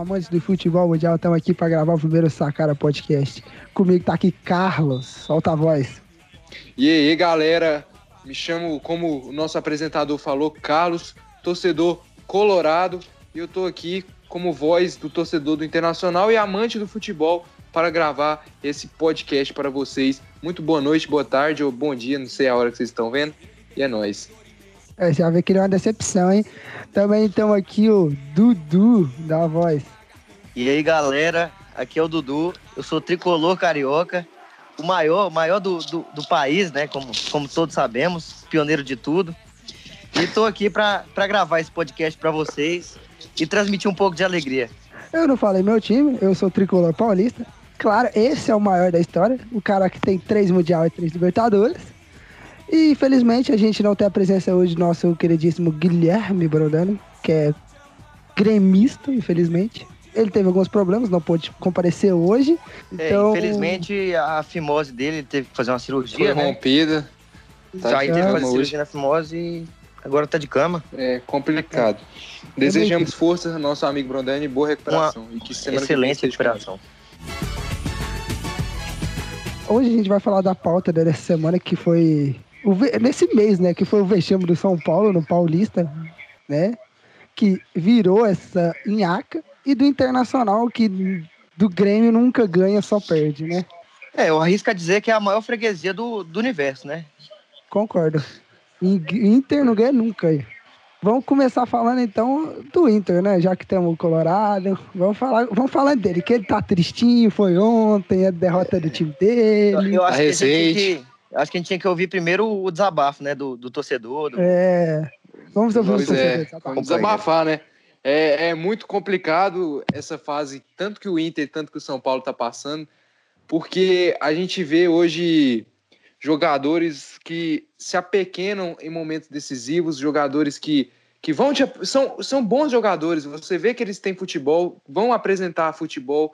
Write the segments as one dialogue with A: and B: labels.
A: Amantes do futebol mundial, estamos aqui para gravar o primeiro Sacara Podcast. Comigo tá aqui Carlos, solta a voz.
B: E aí, galera, me chamo, como o nosso apresentador falou, Carlos, torcedor colorado, e eu tô aqui como voz do torcedor do Internacional e amante do futebol para gravar esse podcast para vocês. Muito boa noite, boa tarde ou bom dia, não sei a hora que vocês estão vendo, e é nóis.
A: É, já vê que ele é uma decepção, hein? Também estamos aqui o Dudu da voz.
C: E aí, galera, aqui é o Dudu. Eu sou tricolor carioca, o maior, maior do, do, do país, né? Como, como todos sabemos, pioneiro de tudo. E estou aqui para gravar esse podcast para vocês e transmitir um pouco de alegria.
A: Eu não falei meu time, eu sou tricolor paulista. Claro, esse é o maior da história, o cara que tem três Mundial e três Libertadores. E infelizmente a gente não tem a presença hoje do nosso queridíssimo Guilherme Brodano, que é gremista, infelizmente. Ele teve alguns problemas, não pôde comparecer hoje.
C: É,
A: Então,
C: infelizmente, a fimose dele teve que fazer uma cirurgia,
B: Foi
C: né?
B: rompida, tá
C: Já
B: de
C: teve que fazer
B: hoje.
C: cirurgia na fimose e agora tá de cama.
B: É complicado. Desejamos força ao nosso amigo Brondani e boa recuperação. e que que
C: Excelente
B: nós.
C: recuperação.
A: hoje a gente vai falar da pauta dessa semana que foi. O nesse mês, né? Que foi o vexame do São Paulo, no Paulista, né? Que virou essa nhaca. E do Internacional, que do Grêmio nunca ganha, só perde, né?
C: É, eu arrisco a dizer que é a maior freguesia do, do universo, né?
A: Concordo. In- Inter não ganha nunca. aí. Vamos começar falando então do Inter, né? Já que temos o Colorado. Vamos falar, vamos falar dele, que ele tá tristinho, foi ontem, a derrota do time dele.
C: Eu acho que, a gente
B: Resende.
C: que, acho que a gente tinha que ouvir primeiro o desabafo, né? Do, do torcedor. do-
A: É. Vamos ouvir o
B: Pois
A: torcedor,
B: é,
A: tá bom?
B: vamos desabafar, né? É, é muito complicado essa fase, tanto que o Inter, tanto que o São Paulo tá passando, porque a gente vê hoje jogadores que se apequenam em momentos decisivos, jogadores que, que vão te, são, são bons jogadores, você vê que eles têm futebol, vão apresentar futebol,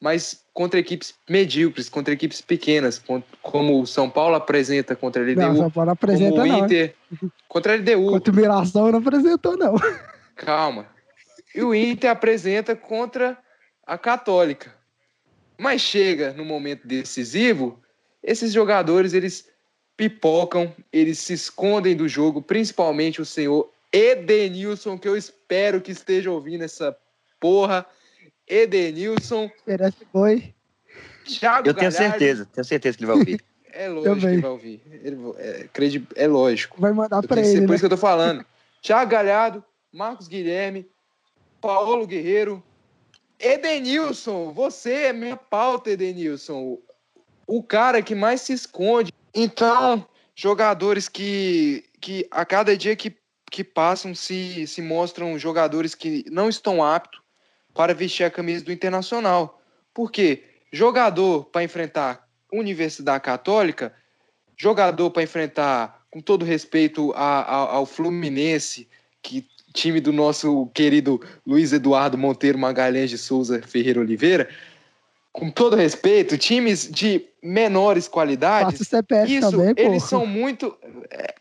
B: mas contra equipes medíocres, contra equipes pequenas, como o São Paulo apresenta contra a LDU,
A: Não, São Paulo não apresenta,
B: como o
A: não.
B: Inter contra a LDU.
A: Contra o Miração não apresentou, não.
B: Calma. E o Inter apresenta contra a Católica. Mas chega no momento decisivo, esses jogadores eles pipocam, eles se escondem do jogo, principalmente o senhor Edenilson, que eu espero que esteja ouvindo essa porra. Edenilson,
A: Merece foi.
B: Thiago
C: Eu tenho
B: Galhardo,
C: certeza, tenho certeza que ele vai ouvir.
B: É lógico que
A: Também.
B: ele vai ouvir. Ele, é, credi- é lógico.
A: Vai mandar
B: certeza,
A: ele,
B: por
A: né?
B: isso que eu tô falando. Thiago Galhardo, Marcos Guilherme, Paulo Guerreiro, Edenilson. Você é minha pauta, Edenilson. O cara que mais se esconde. Então, jogadores que, que a cada dia que, que passam se, se mostram jogadores que não estão aptos para vestir a camisa do Internacional. Por quê? Jogador para enfrentar Universidade Católica, jogador para enfrentar, com todo respeito a- a- ao Fluminense, que time do nosso querido Luiz Eduardo Monteiro Magalhães de Souza Ferreira Oliveira, com todo respeito, times de menores qualidades, isso,
A: também,
B: eles são muito.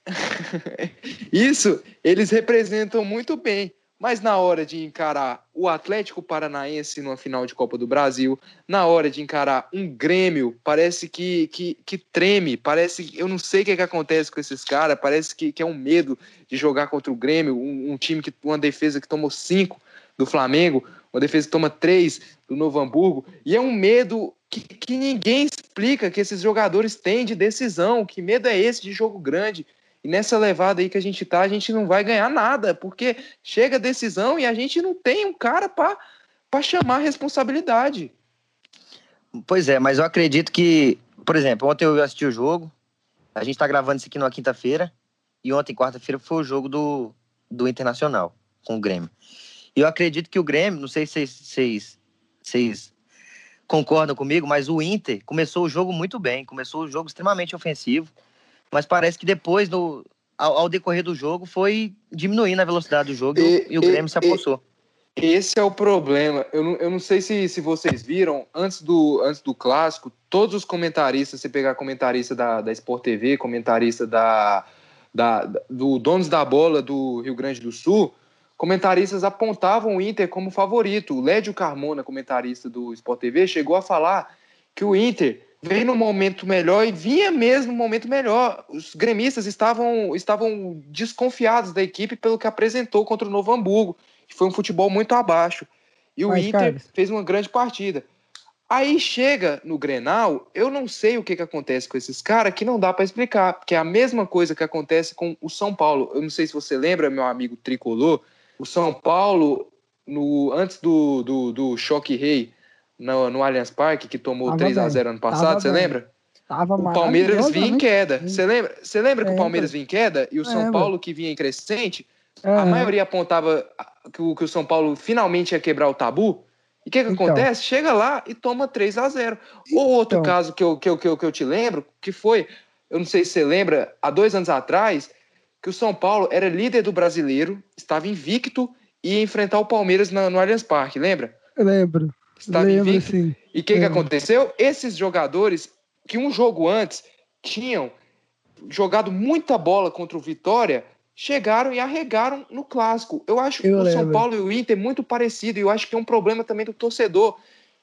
B: Isso, eles representam muito bem. Mas na hora de encarar o Atlético Paranaense numa final de Copa do Brasil, na hora de encarar um Grêmio, parece que, que, que treme, parece. Eu não sei o que, é que acontece com esses caras, parece que, que é um medo de jogar contra o Grêmio, um, um time que. uma defesa que tomou cinco do Flamengo, uma defesa que toma três do Novo Hamburgo, e é um medo que, que ninguém explica que esses jogadores têm de decisão. Que medo é esse de jogo grande? E nessa levada aí que a gente tá, a gente não vai ganhar nada, porque chega a decisão e a gente não tem um cara para chamar a responsabilidade.
C: Pois é, mas eu acredito que, por exemplo, ontem eu assisti o jogo, a gente tá gravando isso aqui numa quinta-feira, e ontem, quarta-feira, foi o jogo do, do Internacional com o Grêmio. E eu acredito que o Grêmio, não sei se vocês, vocês, concordam comigo, mas o Inter começou o jogo muito bem, começou o jogo extremamente ofensivo, mas parece que depois, no, ao, ao decorrer do jogo, foi diminuindo a velocidade do jogo e, o-
B: E-
C: e o
B: e-
C: Grêmio se apossou.
B: Esse é o problema. Eu não, eu não sei se, se vocês viram, antes do, antes do clássico, todos os comentaristas, você pegar comentarista da, da Sport TV, comentarista da, da, da- do Donos da Bola do Rio Grande do Sul, comentaristas apontavam o Inter como favorito. O Lédio Carmona, comentarista do Sport TV, chegou a falar que o Inter veio no momento melhor e vinha mesmo no momento melhor. Os gremistas estavam, estavam desconfiados da equipe pelo que apresentou contra o Novo Hamburgo, que foi um futebol muito abaixo. E o Mas, Inter Carlos. fez uma grande partida. Aí chega no Grenal, eu não sei o que, que acontece com esses caras que não dá para explicar, porque é a mesma coisa que acontece com o São Paulo. Eu não sei se você lembra, meu amigo tricolor, o São Paulo, no, antes do, do, do choque rei no, no Allianz Parque, que tomou Tava 3 a 0 ano passado, você lembra?
A: Tava
B: o Palmeiras vinha em queda. Você lembra, você lembra que o Palmeiras vinha em queda e o São Paulo que vinha em crescente? A maioria apontava que o, que o São Paulo finalmente ia quebrar o tabu. E o que, que então. acontece? Chega lá e toma 3 a 0 Ou outro então. caso que eu, que, eu, que, eu, que eu te lembro, que foi, eu não sei se você lembra, há dois anos atrás, que o São Paulo era líder do brasileiro, estava invicto e ia enfrentar o Palmeiras no, no Allianz Parque, lembra?
A: Eu lembro.
B: Estava lembro, invicto. Sim. E o que, que aconteceu? Esses jogadores que um jogo antes tinham jogado muita bola contra o Vitória chegaram e arregaram no clássico. Eu acho que o São Paulo e o Inter muito parecido, e eu acho que é um problema também do torcedor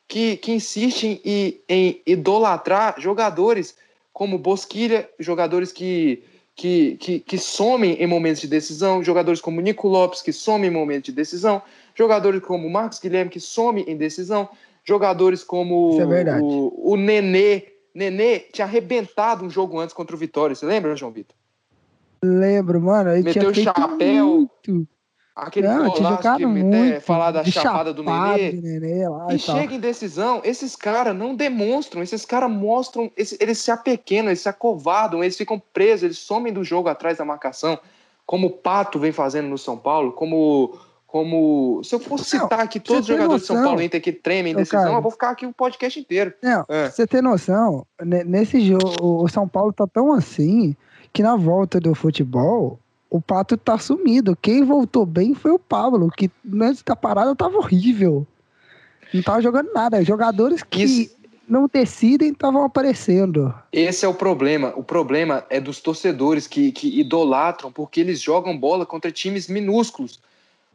B: que, que insiste em, em idolatrar jogadores como Bosquilha, jogadores que, que, que, que somem em momentos de decisão, jogadores como Nico Lopes, que somem em momentos de decisão, jogadores como Marcos Guilherme, que somem em decisão, jogadores como
A: é
B: o, o Nenê. Nenê tinha arrebentado um jogo antes contra o Vitória, você lembra, João Vitor?
A: Lembro, mano. Ele
B: Meteu
A: tinha
B: chapéu.
A: Muito.
B: Aquele não, que muito, falar da chapada do Nenê. Nenê e, e chega em decisão, esses caras não demonstram, esses caras mostram, eles se apequenam, eles se acovardam, eles ficam presos, eles somem do jogo atrás da marcação, como o Pato vem fazendo no São Paulo, como como se eu fosse citar aqui todos os jogadores de São Paulo Inter que tremem em decisão, eu vou ficar aqui o podcast inteiro.
A: Não, é. Você tem noção, nesse jogo, o São Paulo tá tão assim que na volta do futebol, o Pato tá sumido. Quem voltou bem foi o Pablo, que antes da parada tava horrível. Não tava jogando nada. Jogadores que Isso. não decidem estavam aparecendo.
B: Esse é o problema. O problema é dos torcedores que, que idolatram porque eles jogam bola contra times minúsculos.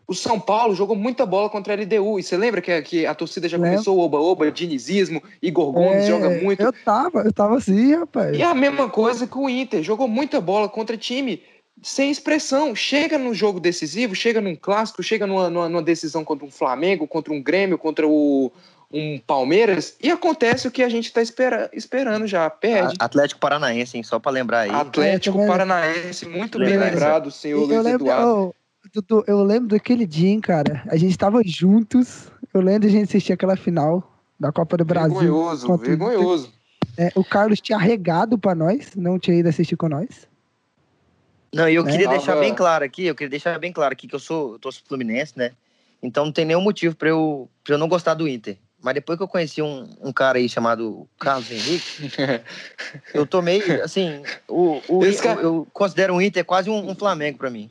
B: O São Paulo jogou muita bola contra a LDU. E você lembra que, que a torcida já Lembra. começou o oba-oba, dinizismo, Igor Gomes é, joga muito.
A: Eu tava, eu tava assim, rapaz.
B: E a mesma coisa com o Inter. Jogou muita bola contra time sem expressão. Chega no jogo decisivo, chega num clássico, chega numa, numa, numa decisão contra um Flamengo, contra um Grêmio, contra o, um Palmeiras e acontece o que a gente está espera, esperando já, perde.
C: Atlético Paranaense, hein? só para lembrar aí.
B: Atlético é, Paranaense, muito bem lembrado, senhor Luiz lembro, Eduardo.
A: Dudu, eu lembro daquele dia, hein, cara. A gente tava juntos. Eu lembro de a gente assistir aquela final da Copa do Brasil.
B: Vergonhoso, vergonhoso.
A: É, o Carlos tinha regado pra nós, não tinha ido assistir com nós.
C: Não, e eu é. queria deixar bem claro aqui, eu queria deixar bem claro aqui que eu sou, eu torço Fluminense, né? Então não tem nenhum motivo pra eu, pra eu não gostar do Inter. Mas depois que eu conheci um, um cara aí chamado Carlos Henrique, eu tomei, assim, o, o, cara... eu, eu, considero o Inter quase um, um Flamengo para mim.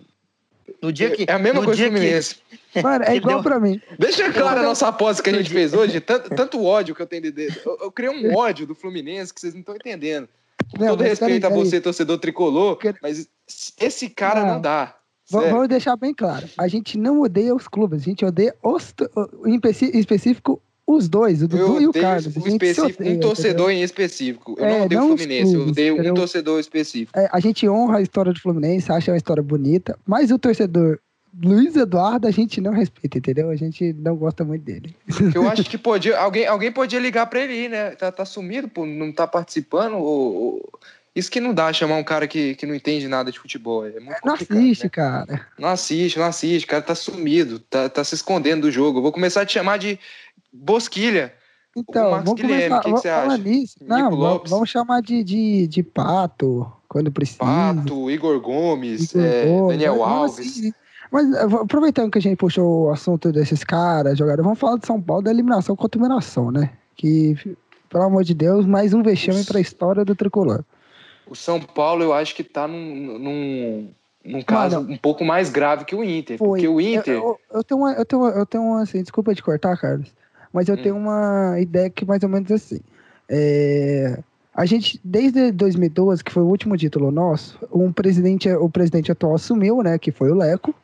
C: No dia que.
B: É a mesma coisa que o Fluminense.
A: Que... Mano, é igual deu... pra mim.
B: Deixa claro a nossa aposta que a gente fez hoje. Tanto, tanto ódio que eu tenho de. Eu, eu criei um ódio do Fluminense que vocês não estão entendendo. Com não, todo respeito a você, torcedor tricolor, mas esse cara não, não dá.
A: Sério. Vamos deixar bem claro. A gente não odeia os clubes, a gente odeia os, em específico os dois, o Dudu e o Carlos. Um,
B: específico, odeia, um torcedor entendeu? em específico. Eu é, não odeio o Fluminense, clubes, eu odeio entendeu? um torcedor específico.
A: É, a gente honra a história do Fluminense, acha uma história bonita, mas o torcedor Luiz Eduardo a gente não respeita, entendeu? A gente não gosta muito dele.
B: Eu acho que podia, alguém, alguém podia ligar para ele, né? Tá, tá sumido, pô, não tá participando. Ou, ou... Isso que não dá, chamar um cara que, que não entende nada de futebol. É muito
A: não assiste, né? cara.
B: Não assiste, não assiste. O cara tá sumido, tá, tá se escondendo do jogo. Eu vou começar a te chamar de Bosquilha.
A: Então, vamos Guilherme, começar, que que falar nisso. Não, vamos, vamos chamar de, de, de Pato, quando precisa.
B: Pato, Igor Gomes, Igor é, Gomes Daniel Alves. Assim,
A: mas aproveitando que a gente puxou o assunto desses caras, jogadores, vamos falar de São Paulo da eliminação contra eliminação, né? Que, pelo amor de Deus, mais um vexame para a história do tricolor.
B: O São Paulo, eu acho que tá num, num, num caso Mano, um pouco mais grave que o Inter. Foi. Porque o Inter. Eu,
A: eu, eu, tenho uma, eu tenho, eu tenho uma, assim, desculpa te cortar, Carlos, mas eu hum. tenho uma ideia que mais ou menos assim. É, a gente, desde 2012, que foi o último título nosso, um presidente, o presidente atual assumiu, né, que foi o Leco,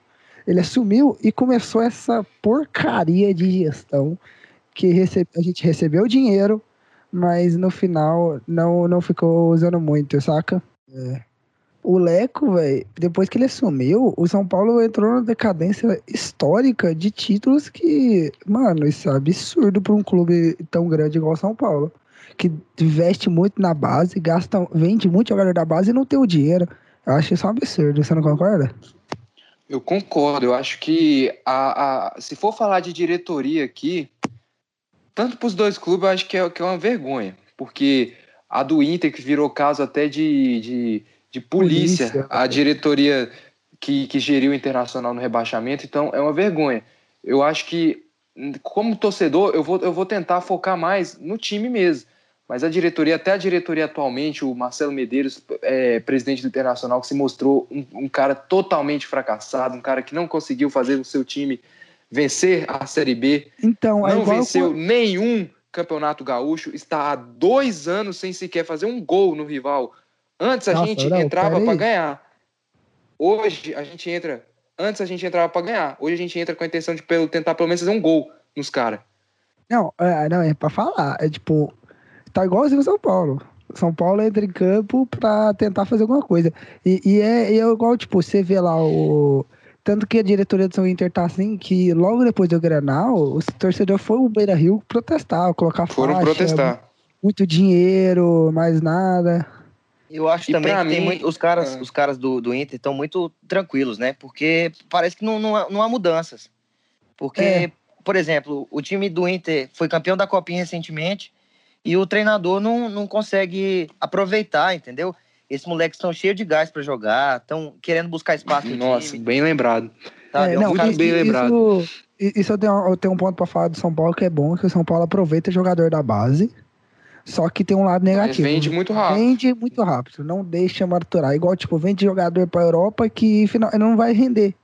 A: Ele assumiu e começou essa porcaria de gestão que recebe, a gente recebeu dinheiro, mas no final não, não ficou usando muito, saca? É. O Leco, velho, depois que ele assumiu, o São Paulo entrou numa decadência histórica de títulos que, mano, isso é absurdo para um clube tão grande igual o São Paulo. Que investe muito na base, gasta, vende muito jogador da base e não tem o dinheiro. Eu acho isso um absurdo, você não concorda?
B: Eu concordo, eu acho que a, a, se for falar de diretoria aqui, tanto para os dois clubes, eu acho que é, que é uma vergonha. Porque a do Inter, que virou caso até de, de de polícia, polícia a diretoria que, que geriu o Internacional no rebaixamento, então é uma vergonha. Eu acho que, como torcedor, eu vou, eu vou tentar focar mais no time mesmo. Mas a diretoria, até a diretoria atualmente, o Marcelo Medeiros, é, presidente do Internacional, que se mostrou um, um, cara totalmente fracassado, um cara que não conseguiu fazer o seu time vencer a Série B.
A: Então,
B: é não venceu nenhum campeonato gaúcho, está há dois anos sem sequer fazer um gol no rival. Antes a Nossa, gente não, entrava para ganhar. Hoje a gente entra. Antes a gente entrava para ganhar. Hoje a gente entra com a intenção de tentar pelo menos fazer um gol nos caras.
A: Não, é, não, é pra falar. É tipo, tá igualzinho o São Paulo. São Paulo entra em campo pra tentar fazer alguma coisa. E, e é, e é igual, tipo, você vê lá o. Tanto que a diretoria do São Inter tá assim, que logo depois do Granal, os torcedores foram o Beira Rio protestar, colocar
B: Foram faixa, protestar.
A: Muito dinheiro, mais nada.
C: Eu acho e também que mim, muito, os caras, é. os caras do, do Inter estão muito tranquilos, né? Porque parece que não, não, há, não há mudanças. Porque, é. por exemplo, o time do Inter foi campeão da Copinha recentemente e o treinador não, não consegue aproveitar, entendeu? Esses moleques estão cheios de gás para jogar, estão querendo buscar espaço no
B: Nossa,
C: time.
B: bem lembrado.
A: Tá, é, não, isso, bem lembrado. Isso, isso eu, tenho, eu tenho um ponto para falar do São Paulo que é bom, que o São Paulo aproveita jogador da base só que tem um lado negativo.
B: vende muito rápido.
A: Vende muito rápido, não deixa maturar. Igual, tipo, vende jogador pra Europa que final, não vai render.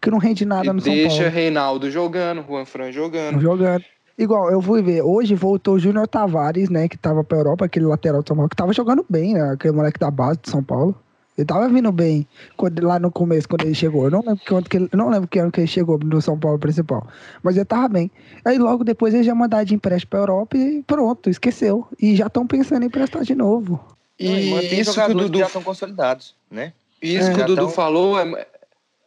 A: Que não rende nada e no São Paulo.
B: Deixa Reinaldo jogando, Juan Fran jogando.
A: Jogando. Igual, eu fui ver, hoje voltou o Júnior Tavares, né, que tava pra Europa, aquele lateral do São Paulo, que tava jogando bem, né, aquele moleque da base de São Paulo. Ele tava vindo bem quando, lá no começo, quando ele chegou. Eu não lembro que, que ele, não lembro que ano que ele chegou no São Paulo principal. Mas ele tava bem. Aí logo depois ele já mandar de empréstimo pra Europa e pronto, esqueceu. E já estão pensando em emprestar de novo.
C: E, e isso que o Dudu já estão consolidados, né?
B: Isso é. que o Dudu tão... falou é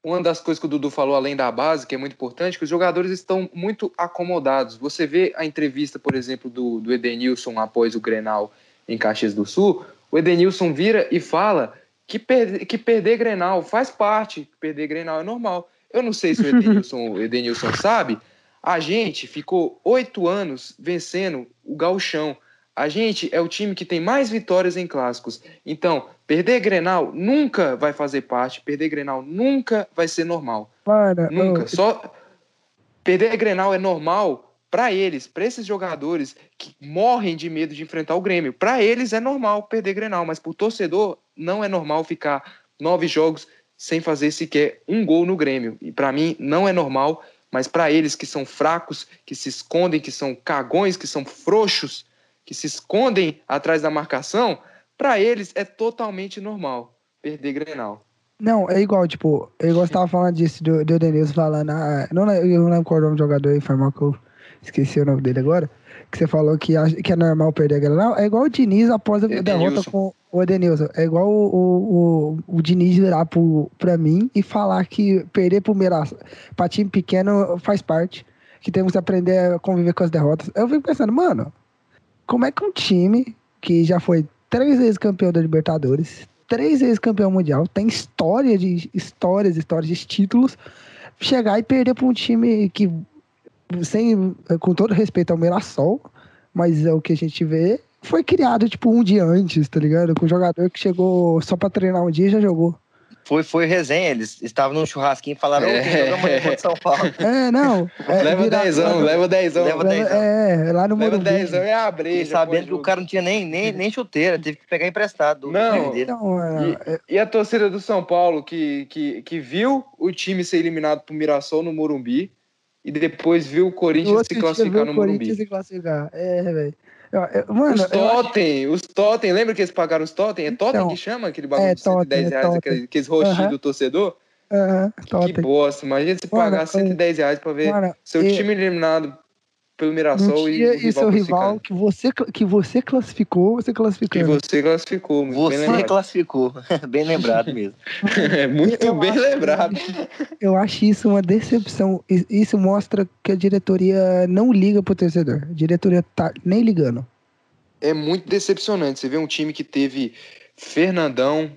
B: uma das coisas que o Dudu falou além da base, que é muito importante, que os jogadores estão muito acomodados. Você vê a entrevista, por exemplo, do, do Edenilson após o Grenal em Caxias do Sul, o Edenilson vira e fala que, per que perder Grenal faz parte, perder Grenal é normal. Eu não sei se o Edenilson, o Edenilson sabe, a gente ficou oito anos vencendo o gauchão. A gente é o time que tem mais vitórias em clássicos. Então, perder Grenal nunca vai fazer parte, perder Grenal nunca vai ser normal.
A: Para,
B: nunca. Só perder Grenal é normal para eles, para esses jogadores que morrem de medo de enfrentar o Grêmio, para eles é normal perder Grenal, mas para o torcedor não é normal ficar nove jogos sem fazer sequer um gol no Grêmio. E para mim não é normal, mas para eles que são fracos, que se escondem, que são cagões, que são frouxos, que se escondem atrás da marcação, para eles é totalmente normal perder Grenal.
A: Não, é igual, tipo, eu gostava falando disso do, do Denilson falando, ah, não, eu não lembro qual é o nome do jogador aí, foi mal que eu esqueci o nome dele agora, que você falou que, que é normal perder a Grenal, é igual o Diniz após a Edenilson. derrota com o Edenilson. É igual o, o, o, o Diniz virar pro, pra mim e falar que perder pro Mirassol, pra time pequeno faz parte, que temos que aprender a conviver com as derrotas. Eu fico pensando, mano, como é que um time que já foi três vezes campeão da Libertadores, três vezes campeão mundial, tem história de histórias, histórias de títulos, chegar e perder para um time que sem, com todo respeito ao Mirassol, mas é o que a gente vê, foi criado tipo um dia antes, tá ligado? Com um jogador que chegou só pra treinar um dia e já jogou.
C: Foi, foi resenha, eles estavam num churrasquinho e falaram, é. que amanhã contra São Paulo.
A: É, não.
B: É, leva vira, dezão, leva dezão.
C: Leva dezão.
A: É, lá no
B: Leva Morumbi. dezão é a breja.
C: Sabendo que o cara não tinha nem, nem, nem chuteira, teve que pegar emprestado.
B: Não, não é, e, e, a torcida do São Paulo que, que, que viu o time ser eliminado pro Mirassol no Morumbi, e depois viu o Corinthians se classificar no Morumbi. Corinthians se classificar.
A: É, velho. Mano,
B: os Totem, acho... os Totem, lembra que eles pagaram os Totem? É Totem então, que chama aquele bagulho é, de 110 totem, é reais, aqueles, aqueles roxinhos uhum. do torcedor? Que
A: Tottenham.
B: bosta. Imagina
A: Mano,
B: pagar
A: eu-
B: 110 reais pra ver
A: Mano,
B: seu
A: e-
B: time eliminado pelo Mirassol e,
A: dia e seu rival
B: classificado.
A: que você, que você classificou, você
B: Que
A: classificando.
B: você classificou. Muito bem
C: Você
B: lembrado.
C: classificou. Bem lembrado mesmo.
B: É muito
A: Eu
B: bem
A: acho-
B: lembrado.
A: Eu acho isso uma decepção. Isso mostra que a diretoria não liga pro torcedor. A diretoria tá nem ligando.
B: É muito decepcionante. Você vê um time que teve Fernandão,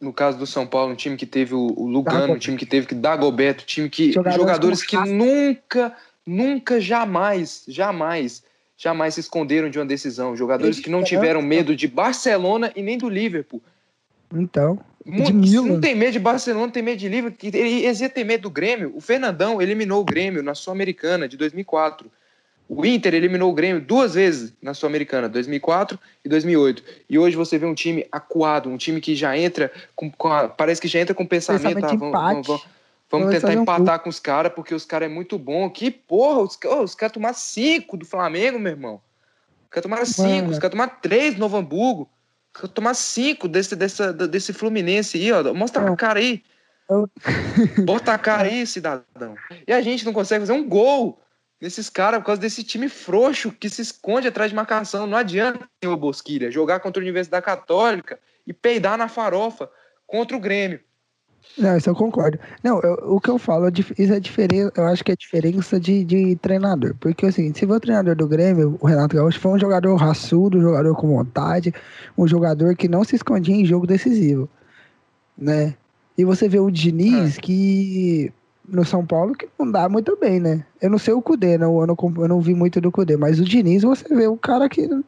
B: no caso do São Paulo, um time que teve o, Lugano, um time que teve que Dagoberto, um time que
A: Jogadores
B: jogadores, que nunca, nunca, jamais, jamais, jamais se esconderam de uma decisão. Jogadores que não tiveram medo de Barcelona e nem do Liverpool.
A: Então,
B: Muito,
A: Milan.
B: não tem medo de Barcelona, não tem medo de Liverpool. eles iam ter medo do Grêmio. O Fernandão eliminou o Grêmio na Sul-Americana de 2004. O Inter eliminou o Grêmio duas vezes na Sul-Americana, 2004 e 2008. E hoje você vê um time acuado, um time que já entra com, com a- parece que já entra com o pensamento,
A: pensamento
B: ah,
A: de
B: vamos, vamos, vamos, vamos tentar
A: fazer um
B: empatar com os caras porque os caras é muito bom. Que porra, os, ô, os caras tomaram cinco do Flamengo, meu irmão. Os caras tomaram cinco, os caras tomaram três do Novo Hamburgo. Os caras tomaram cinco desse, dessa, desse Fluminense aí, ó. Mostra a cara aí.
A: Eu-
B: Bota a cara aí, cidadão. E a gente não consegue fazer um gol nesses caras por causa desse time frouxo que se esconde atrás de marcação. Não adianta, senhor Bosquilha, jogar contra a Universidade Católica e peidar na farofa contra o Grêmio.
A: Não, isso eu concordo. Não, eu- o que eu falo, é isso é diferença, eu acho que é diferença de, de treinador. Porque assim, se for o treinador do Grêmio, o Renato Gaúcho foi um jogador raçudo, um jogador com vontade, um jogador que não se escondia em jogo decisivo. Né? E você vê o Diniz que no São Paulo que não dá muito bem, né? Eu não sei o Cudê, não, eu, não, eu não vi muito do Cudê, mas o Diniz você vê o cara que não,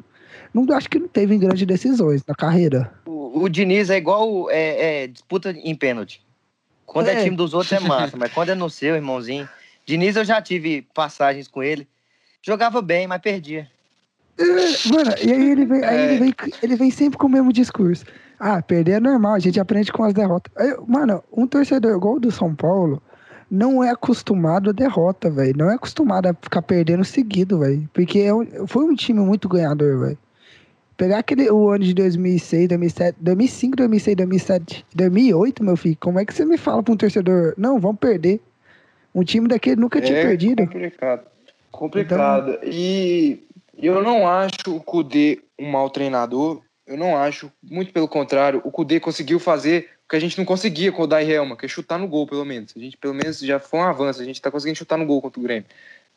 A: não acho que não teve grandes decisões na carreira.
C: O, o Diniz é igual é, é, disputa em pênalti. Quando é.
A: É.
C: time dos outros é massa, mas quando é no seu, irmãozinho. Diniz eu já tive passagens com ele. Jogava bem, mas perdia.
A: É, Mano, e aí ele vem, aí
B: É.
A: ele vem, ele vem sempre com o mesmo discurso. Ah, perder é normal, a gente aprende com as derrotas. Aí, mano, um torcedor igual o do São Paulo não é acostumado a derrota, velho. Não é acostumado a ficar perdendo seguido, velho. Porque é foi um time muito ganhador, velho. Pegar aquele o ano de 2006, 2007, 2005, 2006, 2007, 2008, meu filho, como é que você me fala pra um torcedor, não, vamos perder? Um time daquele nunca tinha
B: É
A: perdido.
B: complicado. Complicado. E eu não acho o Cudê um mau treinador. Eu não acho. Muito pelo contrário. O Cudê conseguiu fazer o que a gente não conseguia com o Dai Helma, que é chutar no gol, pelo menos. A gente, pelo menos, já foi um avanço. A gente tá conseguindo chutar no gol contra o Grêmio.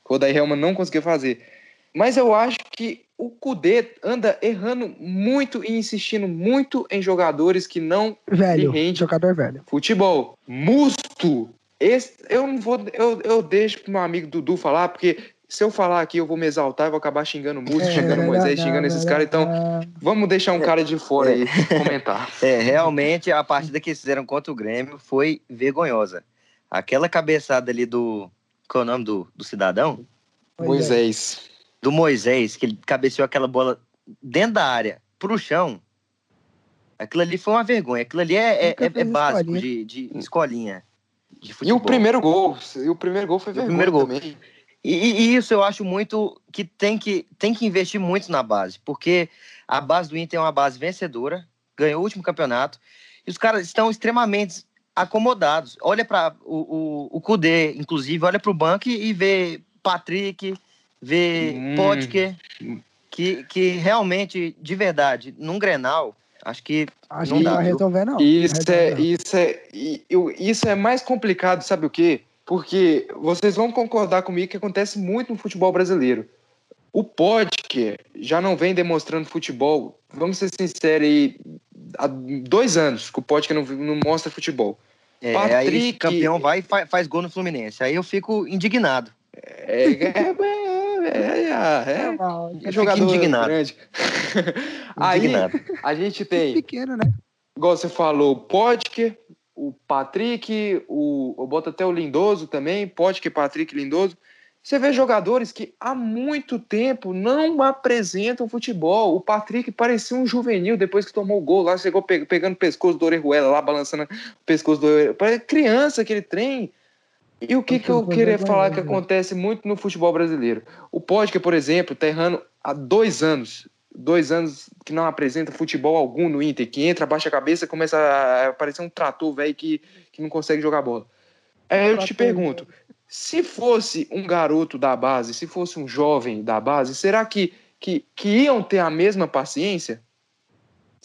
B: Que o Dai Helma não conseguia fazer. Mas eu acho que o Cudê anda errando muito e insistindo muito em jogadores que não
A: Velho,
B: rende.
A: jogador velho.
B: Futebol. Musto. Esse, eu não vou. Eu, eu deixo pro meu amigo Dudu falar, porque se eu falar aqui, eu vou me exaltar e vou acabar xingando o Musto,
A: É,
B: xingando o
A: melhor
B: Moisés,
A: não,
B: xingando esses
A: melhor
B: caras. Então, vamos deixar um cara de fora aí comentar.
C: É, realmente a partida que eles fizeram contra o Grêmio foi vergonhosa. Aquela cabeçada ali do. Qual é o nome do, do cidadão?
A: É.
B: Moisés.
C: Do Moisés, que ele cabeceou aquela bola dentro da área pro chão. Aquilo ali foi uma vergonha. Aquilo ali é, é, é- é básico
A: escolinha.
C: de, de escolinha. De
B: E o primeiro gol. E o primeiro gol foi
C: o
B: vergonha
C: primeiro gol.
B: também.
C: E, e- e isso eu acho muito que tem, que tem que investir muito na base, porque a base do Inter é uma base vencedora, ganhou o último campeonato, e os caras estão extremamente acomodados. Olha para o, o, o Kudê, inclusive, olha para o banco e, e vê Patrick, vê
B: Hum.
C: Potker, que, que realmente, de verdade, num Grenal, acho que
A: Acho
C: Não
A: que
C: dá,
A: não vai
C: viu?
A: resolver, não.
B: Isso
A: Não
B: é,
A: resolver, não.
B: isso é, e eu- isso é mais complicado, sabe o quê? Porque vocês vão concordar comigo que acontece muito no futebol brasileiro. O Podker já não vem demonstrando futebol, vamos ser sinceros aí, há dois anos que o Podker não, não mostra futebol.
C: é, aí
B: Patrick-
C: campeão vai e fa- faz gol no Fluminense. Aí eu fico indignado.
B: É, é, é, é, é,
A: É,
B: é
C: fico
B: jogador
C: indignado.
B: grande. Aí
C: Indignado.
B: a gente tem
A: pequeno, né?
B: igual você falou, o Potker, o Patrick, o, eu boto até o Lindoso também, Potker, Patrick, Lindoso. Você vê jogadores que há muito tempo não apresentam futebol. O Patrick parecia um juvenil depois que tomou o gol lá, chegou pe- pegando o pescoço do Orejuela lá, balançando o pescoço do Orejuela. Criança aquele trem. E o que, que eu queria falar que
A: né?
B: acontece muito no futebol brasileiro? O Potker, por exemplo, tá errando há dois anos. Dois anos que não apresenta futebol algum no Inter, que entra, baixa a cabeça, começa a parecer um trator velho que, que não consegue jogar bola. Aí eu te pergunto, se fosse um garoto da base, se fosse um jovem da base, será que, que, que iam ter a mesma paciência?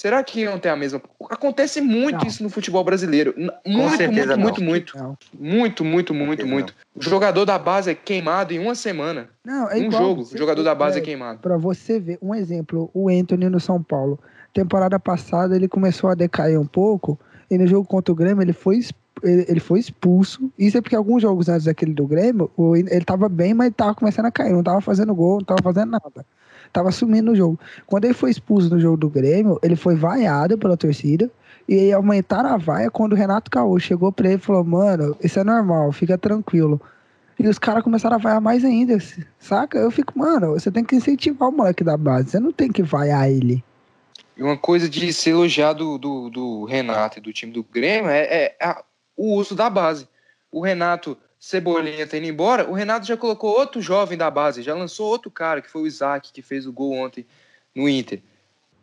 B: Será que iam ter a mesma. Acontece muito não. isso no futebol brasileiro. Muito, muito, muito, muito, não. muito. Muito, muito, muito, O jogador da base é queimado em uma semana. Não, é um jogo. O jogador da base é, é queimado.
A: Para você ver, um exemplo, o Anthony no São Paulo. Temporada passada ele começou a decair um pouco. E no jogo contra o Grêmio ele foi ele, ele foi expulso. Isso é porque alguns jogos antes daquele do Grêmio, ele tava bem, mas tava começando a cair. Não tava fazendo gol, não tava fazendo nada tava sumindo no jogo. Quando ele foi expulso no jogo do Grêmio, ele foi vaiado pela torcida. E aumentaram a vaia quando o Renato Caô chegou pra ele e falou: Mano, isso é normal, fica tranquilo. E os caras começaram a vaiar mais ainda, saca? Eu fico, mano, você tem que incentivar o moleque da base, você não tem que vaiar ele.
B: E uma coisa de se elogiar do, do, Renato e do time do Grêmio é, é o uso da base. O Renato Cebolinha tá indo embora, o Renato já colocou outro jovem da base, já lançou outro cara, que foi o Isaac, que fez o gol ontem no Inter.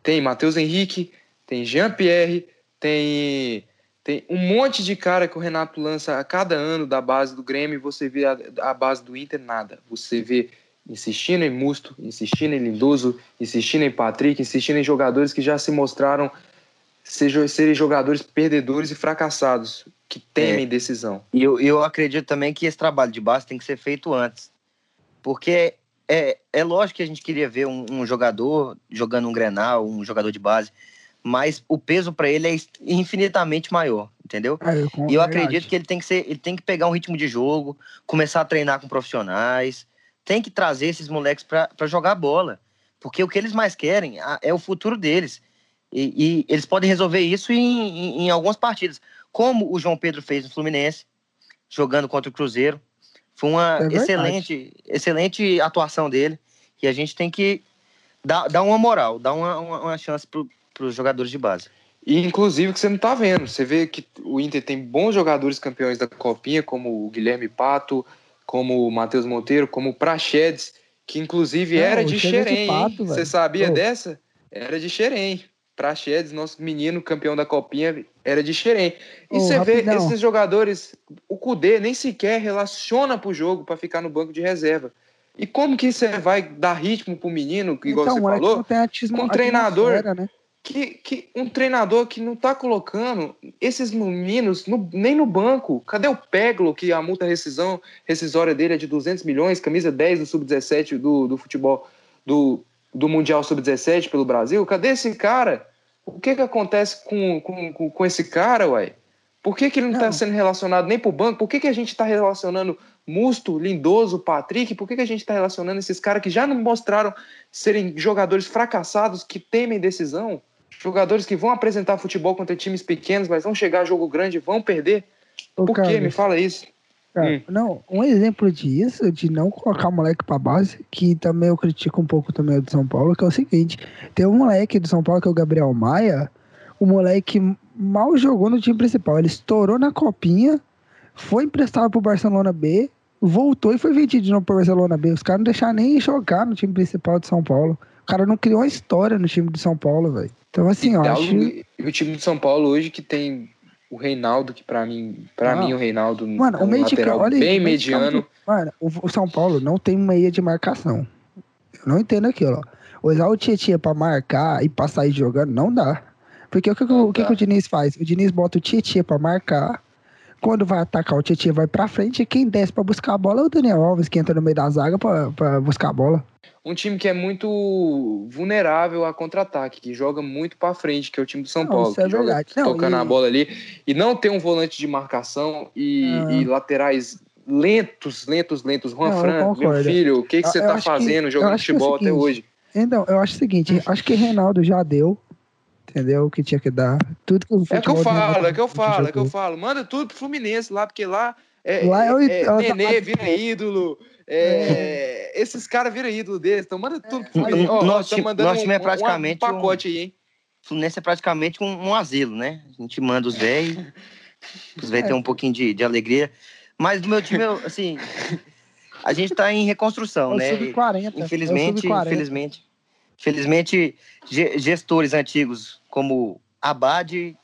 B: Tem Matheus Henrique, tem Jean-Pierre, tem, tem um monte de cara que o Renato lança a cada ano da base do Grêmio você vê a, a base do Inter, nada. Você vê insistindo em Musto, insistindo em Lindoso, insistindo em Patrick, insistindo em jogadores que já se mostraram serem jogadores perdedores e fracassados que temem é, decisão.
C: E eu, eu acredito também que esse trabalho de base tem que ser feito antes. Porque é, é lógico que a gente queria ver um, um jogador jogando um Grenal, um jogador de base, mas o peso para ele é infinitamente maior, entendeu? É, eu e eu acredito que ele tem que ser, ele tem que pegar um ritmo de jogo, começar a treinar com profissionais, tem que trazer esses moleques para jogar bola, porque o que eles mais querem é o futuro deles. E, e eles podem resolver isso em, em, em algumas partidas como o João Pedro fez no Fluminense, jogando contra o Cruzeiro. Foi uma é excelente, excelente atuação dele. E a gente tem que dar, dar uma moral, dar uma, uma, uma chance para os jogadores de base.
B: E inclusive que você não está vendo. Você vê que o Inter tem bons jogadores campeões da Copinha, como o Guilherme Pato, como o Matheus Monteiro, como o Praxedes, que inclusive não, era de Xerém. Você sabia dessa? Era de Xerém. Praxedes, nosso menino campeão da Copinha, era de Xerém. E oh, você rapidão. vê esses jogadores, o Cudê nem sequer relaciona pro jogo para ficar no banco de reserva. E como que você vai dar ritmo pro menino, igual então, você falou, com um treinador né? que, que um treinador que não tá colocando esses meninos no, nem no banco. Cadê o Peglo, que a multa rescisão rescisória dele é de 200 milhões, camisa 10 do sub-17 do, do futebol do, do Mundial Sub-17 pelo Brasil? Cadê esse cara? O que que acontece com, com, com esse cara, uai? Por que, que ele não está sendo relacionado nem para o banco? Por que, que a gente está relacionando Musto, Lindoso, Patrick? Por que, que a gente está relacionando esses caras que já não mostraram serem jogadores fracassados que temem decisão? Jogadores que vão apresentar futebol contra times pequenos, mas vão chegar a jogo grande e vão perder? Ô, Por que? Me fala isso.
A: Cara, hum. Não, um exemplo disso, de não colocar o moleque pra base, que também eu critico um pouco também o de São Paulo, que é o seguinte: tem um moleque do São Paulo que é o Gabriel Maia, o moleque mal jogou no time principal. Ele estourou na copinha, foi emprestado pro Barcelona B, voltou e foi vendido de novo pro Barcelona B. Os caras não deixaram nem jogar no time principal de São Paulo. O cara não criou uma história no time de São Paulo, velho. Então, assim, eu acho.
B: O time de São Paulo hoje que tem o Reinaldo, que para mim, para mim o Reinaldo
A: mano, é um o meio lateral
B: de, olha, bem mediano.
A: Mano, o São Paulo não tem meia de marcação. Eu não entendo aquilo, ó. Usar o Tietchan para marcar e pra sair jogando não dá. Porque o que, o, que, que o Diniz faz? O Diniz bota o Tietchan para marcar. Quando vai atacar, o Tietchan vai pra frente e quem desce para buscar a bola é o Daniel Alves, que entra no meio da zaga para buscar a bola
B: um time que é muito vulnerável a contra-ataque, que joga muito para frente, que é o time do São não, Paulo, que é joga não, tocando e... a bola ali e não tem um volante de marcação e, ah. e laterais lentos, lentos, lentos. Juan não, Fran, meu filho, o que, que você tá fazendo que, jogando futebol é até hoje?
A: Então, eu acho o seguinte, acho que Reinaldo já deu, entendeu? O que tinha que dar. Tudo que o
B: É que eu falo, é que eu falo, é que eu falo. Manda tudo pro Fluminense lá, porque lá é, lá é, é, é Nenê vira ídolo, é, é. Esses caras viram ídolo deles, então manda tudo pro
C: Fluminense. Oh, nosso, time, nosso time é praticamente. Um, um pacote um, aí, hein? Fluminense é praticamente um, um, asilo, né? A gente manda os velhos, os velhos têm um pouquinho de, de alegria. Mas do meu time, eu, assim, a gente tá em reconstrução, né?
A: Sub-40.
C: Infelizmente, infelizmente. Infelizmente, gestores antigos como Abad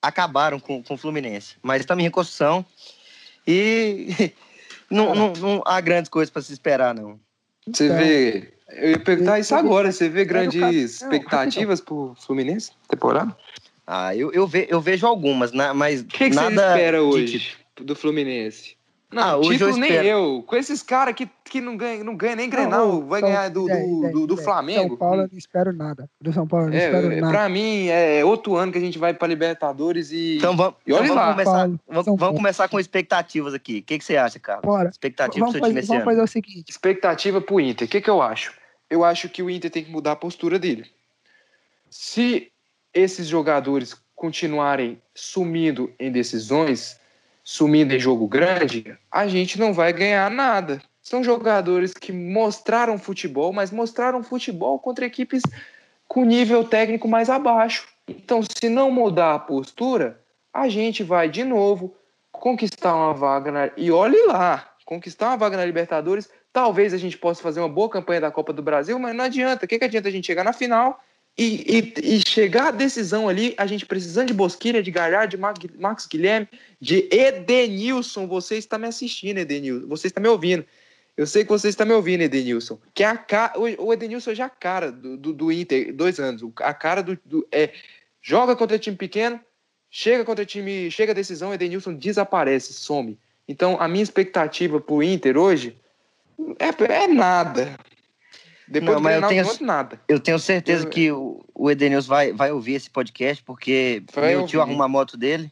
C: acabaram com, com o Fluminense. Mas estamos em reconstrução e não, não, não há grandes coisas para se esperar, não.
B: Você então, vê. Eu ia perguntar isso agora. Você vê grandes expectativas pro Fluminense temporada?
C: Ah, eu, eu, ve, eu vejo algumas, né? mas. O
B: que, que
C: nada
B: você espera hoje de... do Fluminense? Não, ah, hoje título eu nem eu. Com esses caras que, que não ganham não ganha nem Grenal, não, vai ganhar do, do, do, do Flamengo.
A: São Paulo eu não espero nada. Do São Paulo eu não é, espero
B: é,
A: nada.
B: Pra mim, é outro ano que a gente vai pra Libertadores e.
C: Então vamos, e olha então vamos, começar, Paulo, vamos, vamos começar com expectativas aqui. O que, que você acha, Carlos? Bora. Expectativa
A: vamos pro seu time
C: fazer,
A: Vamos fazer o seguinte:
B: expectativa pro Inter. O que, que eu acho? Eu acho que o Inter tem que mudar a postura dele. Se esses jogadores continuarem sumindo em decisões, sumindo em jogo grande, a gente não vai ganhar nada. São jogadores que mostraram futebol, mas mostraram futebol contra equipes com nível técnico mais abaixo. Então, se não mudar a postura, a gente vai de novo conquistar uma vaga na... e olhe lá, conquistar uma vaga na Libertadores. Talvez a gente possa fazer uma boa campanha da Copa do Brasil, mas não adianta. O que, que adianta a gente chegar na final e, e, e, chegar à decisão ali, a gente precisando de Bosquilha, de Galhardo, de Marcos Guilherme, de Edenilson. Você está me assistindo, Edenilson. Você está me ouvindo. Eu sei que você está me ouvindo, Edenilson. Que é a cara, o Edenilson já é a cara do, do, do, Inter, dois anos. A cara do, do, é joga contra time pequeno, chega contra time, chega a decisão, Edenilson desaparece, some. Então a minha expectativa para o Inter hoje é, é nada. Depois
C: não,
B: mas
C: eu tenho,
B: nada.
C: Eu tenho certeza eu... que o, o Edenilson vai, vai ouvir esse podcast, porque vai meu ouvir. tio arruma a moto dele.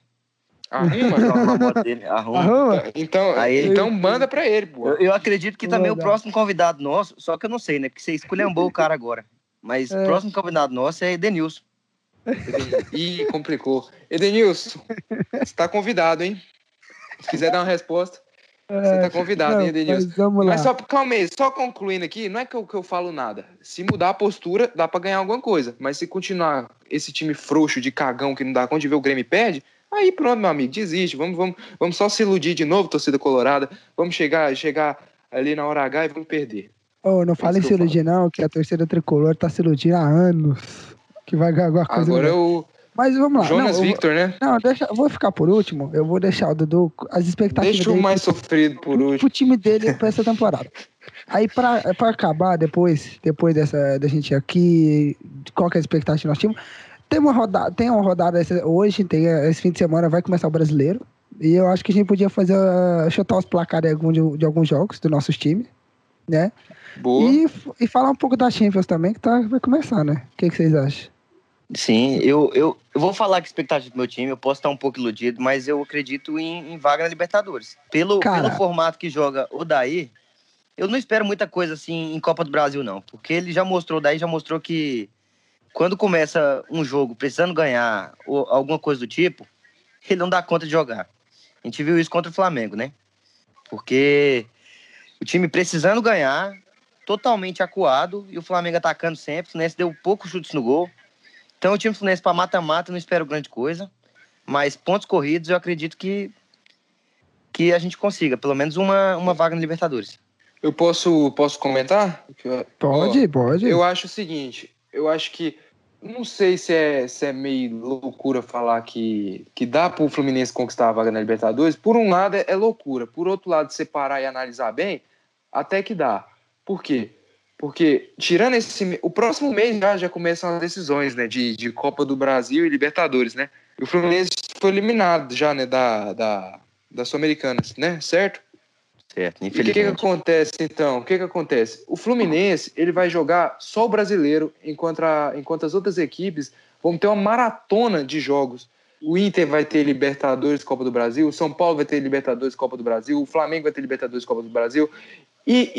B: Arruma?
C: arruma a moto dele. Arruma. arruma.
B: Então, Aí, então manda pra ele, pô.
C: Eu, eu acredito que também o próximo convidado nosso, só que eu não sei, né? Porque você esculhambou o cara agora. Mas é. o próximo convidado nosso é Edenilson.
B: Ih, complicou. Edenilson, você tá convidado, hein? Se quiser dar uma resposta. Você tá convidado, não, hein, Denilson? Mas, mas só, calma aí, só concluindo aqui, não é que eu, que eu falo nada. Se mudar a postura, dá para ganhar alguma coisa. Mas se continuar esse time frouxo de cagão que não dá conta de ver o Grêmio perde, aí pronto, meu amigo, desiste. Vamos, vamos, vamos só se iludir de novo, torcida colorada. Vamos chegar, chegar ali na hora H e vamos perder.
A: Oh, não fale se iludir, não, que a torcida tricolor tá se iludindo há anos. Que vai ganhar alguma coisa.
B: Agora eu.
A: Mas vamos lá.
B: Jonas
A: não,
B: Victor,
A: vou,
B: né?
A: Não, deixa, vou ficar por último. Eu vou deixar o Dudu as expectativas.
B: Deixa o mais pro, sofrido por último.
A: Pro time dele pra essa temporada. Aí, pra acabar, depois, depois dessa, da gente aqui, qual que é a expectativa que nós tínhamos? Tem uma rodada, tem uma rodada essa, hoje, tem, esse fim de semana vai começar o brasileiro. E eu acho que a gente podia fazer, uh, chutar os placares de, algum, de, alguns jogos dos nossos times, né?
B: Boa.
A: E, e falar um pouco da Champions também, que tá, vai começar, né? O que, que vocês acham?
C: Sim, eu, eu, eu vou falar que expectativa do meu time, eu posso estar um pouco iludido, mas eu acredito em, em vaga na Libertadores. Pelo, pelo formato que joga o Daí, eu não espero muita coisa assim em Copa do Brasil, não. Porque ele já mostrou, daí já mostrou que quando começa um jogo precisando ganhar ou alguma coisa do tipo, ele não dá conta de jogar. A gente viu isso contra o Flamengo, né? Porque o time precisando ganhar, totalmente acuado, e o Flamengo atacando sempre, né? deu poucos chutes no gol. Então, o time Fluminense para mata-mata não espero grande coisa, mas pontos corridos eu acredito que que a gente consiga, pelo menos uma, uma vaga no Libertadores.
B: Eu posso posso comentar?
A: Pode, Ó, pode.
B: Eu acho o seguinte, eu acho que não sei se é, se é meio loucura falar que, que dá para o Fluminense conquistar a vaga na Libertadores. Por um lado é, é loucura, por outro lado, separar e analisar bem, até que dá. Por quê? Porque, tirando esse. O próximo mês já, já começam as decisões, né? De, de Copa do Brasil e Libertadores, né? E o Fluminense foi eliminado já, né? Da, da, da Sul-Americana, né? Certo?
C: Certo,
B: infelizmente. E o que, que acontece, então? O que, que acontece? O Fluminense, ele vai jogar só o brasileiro, enquanto, a, enquanto as outras equipes vão ter uma maratona de jogos. O Inter vai ter Libertadores Copa do Brasil, o São Paulo vai ter Libertadores Copa do Brasil, o Flamengo vai ter Libertadores Copa do Brasil. E,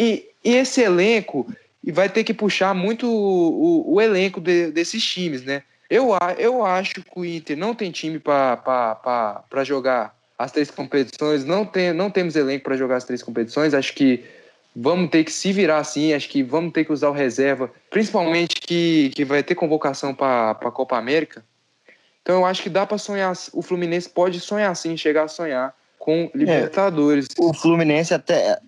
B: e, e esse elenco e vai ter que puxar muito o, o, o elenco de, desses times, né? Eu, eu acho que o Inter não tem time para jogar as três competições, não, tem, não temos elenco para jogar as três competições. Acho que vamos ter que se virar assim, acho que vamos ter que usar o reserva, principalmente que, que vai ter convocação para a Copa América. Então eu acho que dá para sonhar, o Fluminense pode sonhar sim, chegar a sonhar com Libertadores.
C: É, o Fluminense até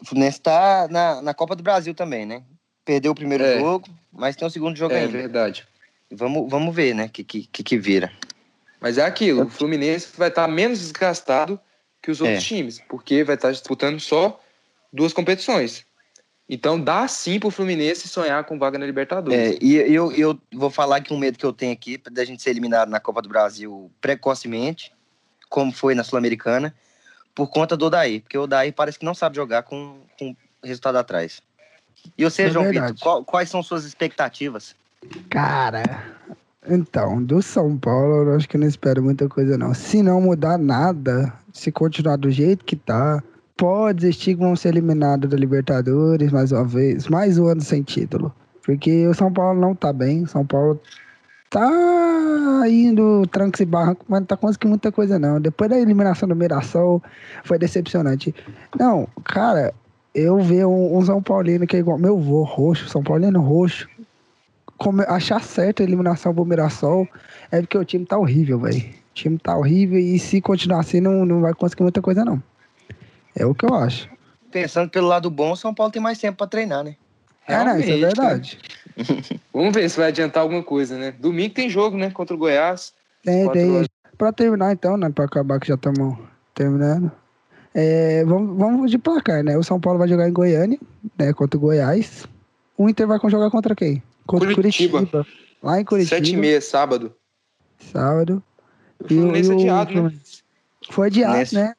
C: o Fluminense está na, na Copa do Brasil também, né? Perdeu o primeiro é. jogo, mas tem o segundo jogo
B: é,
C: ainda.
B: É verdade.
C: Vamos, vamos ver, né? O que, que, que vira.
B: Mas é aquilo, o Fluminense vai estar menos desgastado que os outros
C: É.
B: times, porque vai estar disputando só duas competições. Então dá sim pro Fluminense sonhar com vaga na Libertadores.
C: É, e eu, eu vou falar que um medo que eu tenho aqui da gente ser eliminado na Copa do Brasil precocemente, como foi na Sul-Americana, por conta do Odair. Porque o Odair parece que não sabe jogar com, com resultado atrás. E você,
A: É
C: João. Vitor, qual- quais são suas expectativas?
A: Cara, então, do São Paulo, eu acho que não espero muita coisa, não. Se não mudar nada, se continuar do jeito que tá, pode existir que vão ser eliminados da Libertadores mais uma vez, mais um ano sem título. Porque o São Paulo não tá bem, o São Paulo tá indo trancos e barrancos, mas não tá conseguindo muita coisa, não. Depois da eliminação do Mirassol, foi decepcionante. Não, cara, eu ver um, um São Paulino que é igual meu vô, roxo, São Paulino roxo, come- achar certo a eliminação pro Mirassol é porque o time tá horrível, velho. O time tá horrível e se continuar assim não, não vai conseguir muita coisa, não. É o que eu acho.
C: Pensando pelo lado bom, o São Paulo tem mais tempo para treinar, né?
A: É, não, isso é verdade.
B: Vamos ver se vai adiantar alguma coisa, né? Domingo tem jogo, né? Contra o Goiás.
A: Tem, tem.
B: horas.
A: Pra terminar então, né? Pra acabar que já estamos terminando. É, vamos, vamos de placar, né? O São Paulo vai jogar em Goiânia, né? Contra o Goiás. O Inter vai jogar contra quem? Contra o
B: Curitiba.
A: Curitiba. Lá em Curitiba.
B: Sete e meia, sábado.
A: Sábado.
B: O Fluminense
A: E o-
B: adiado, né?
A: Fluminense. Foi adiado,
C: Nesse-
A: né?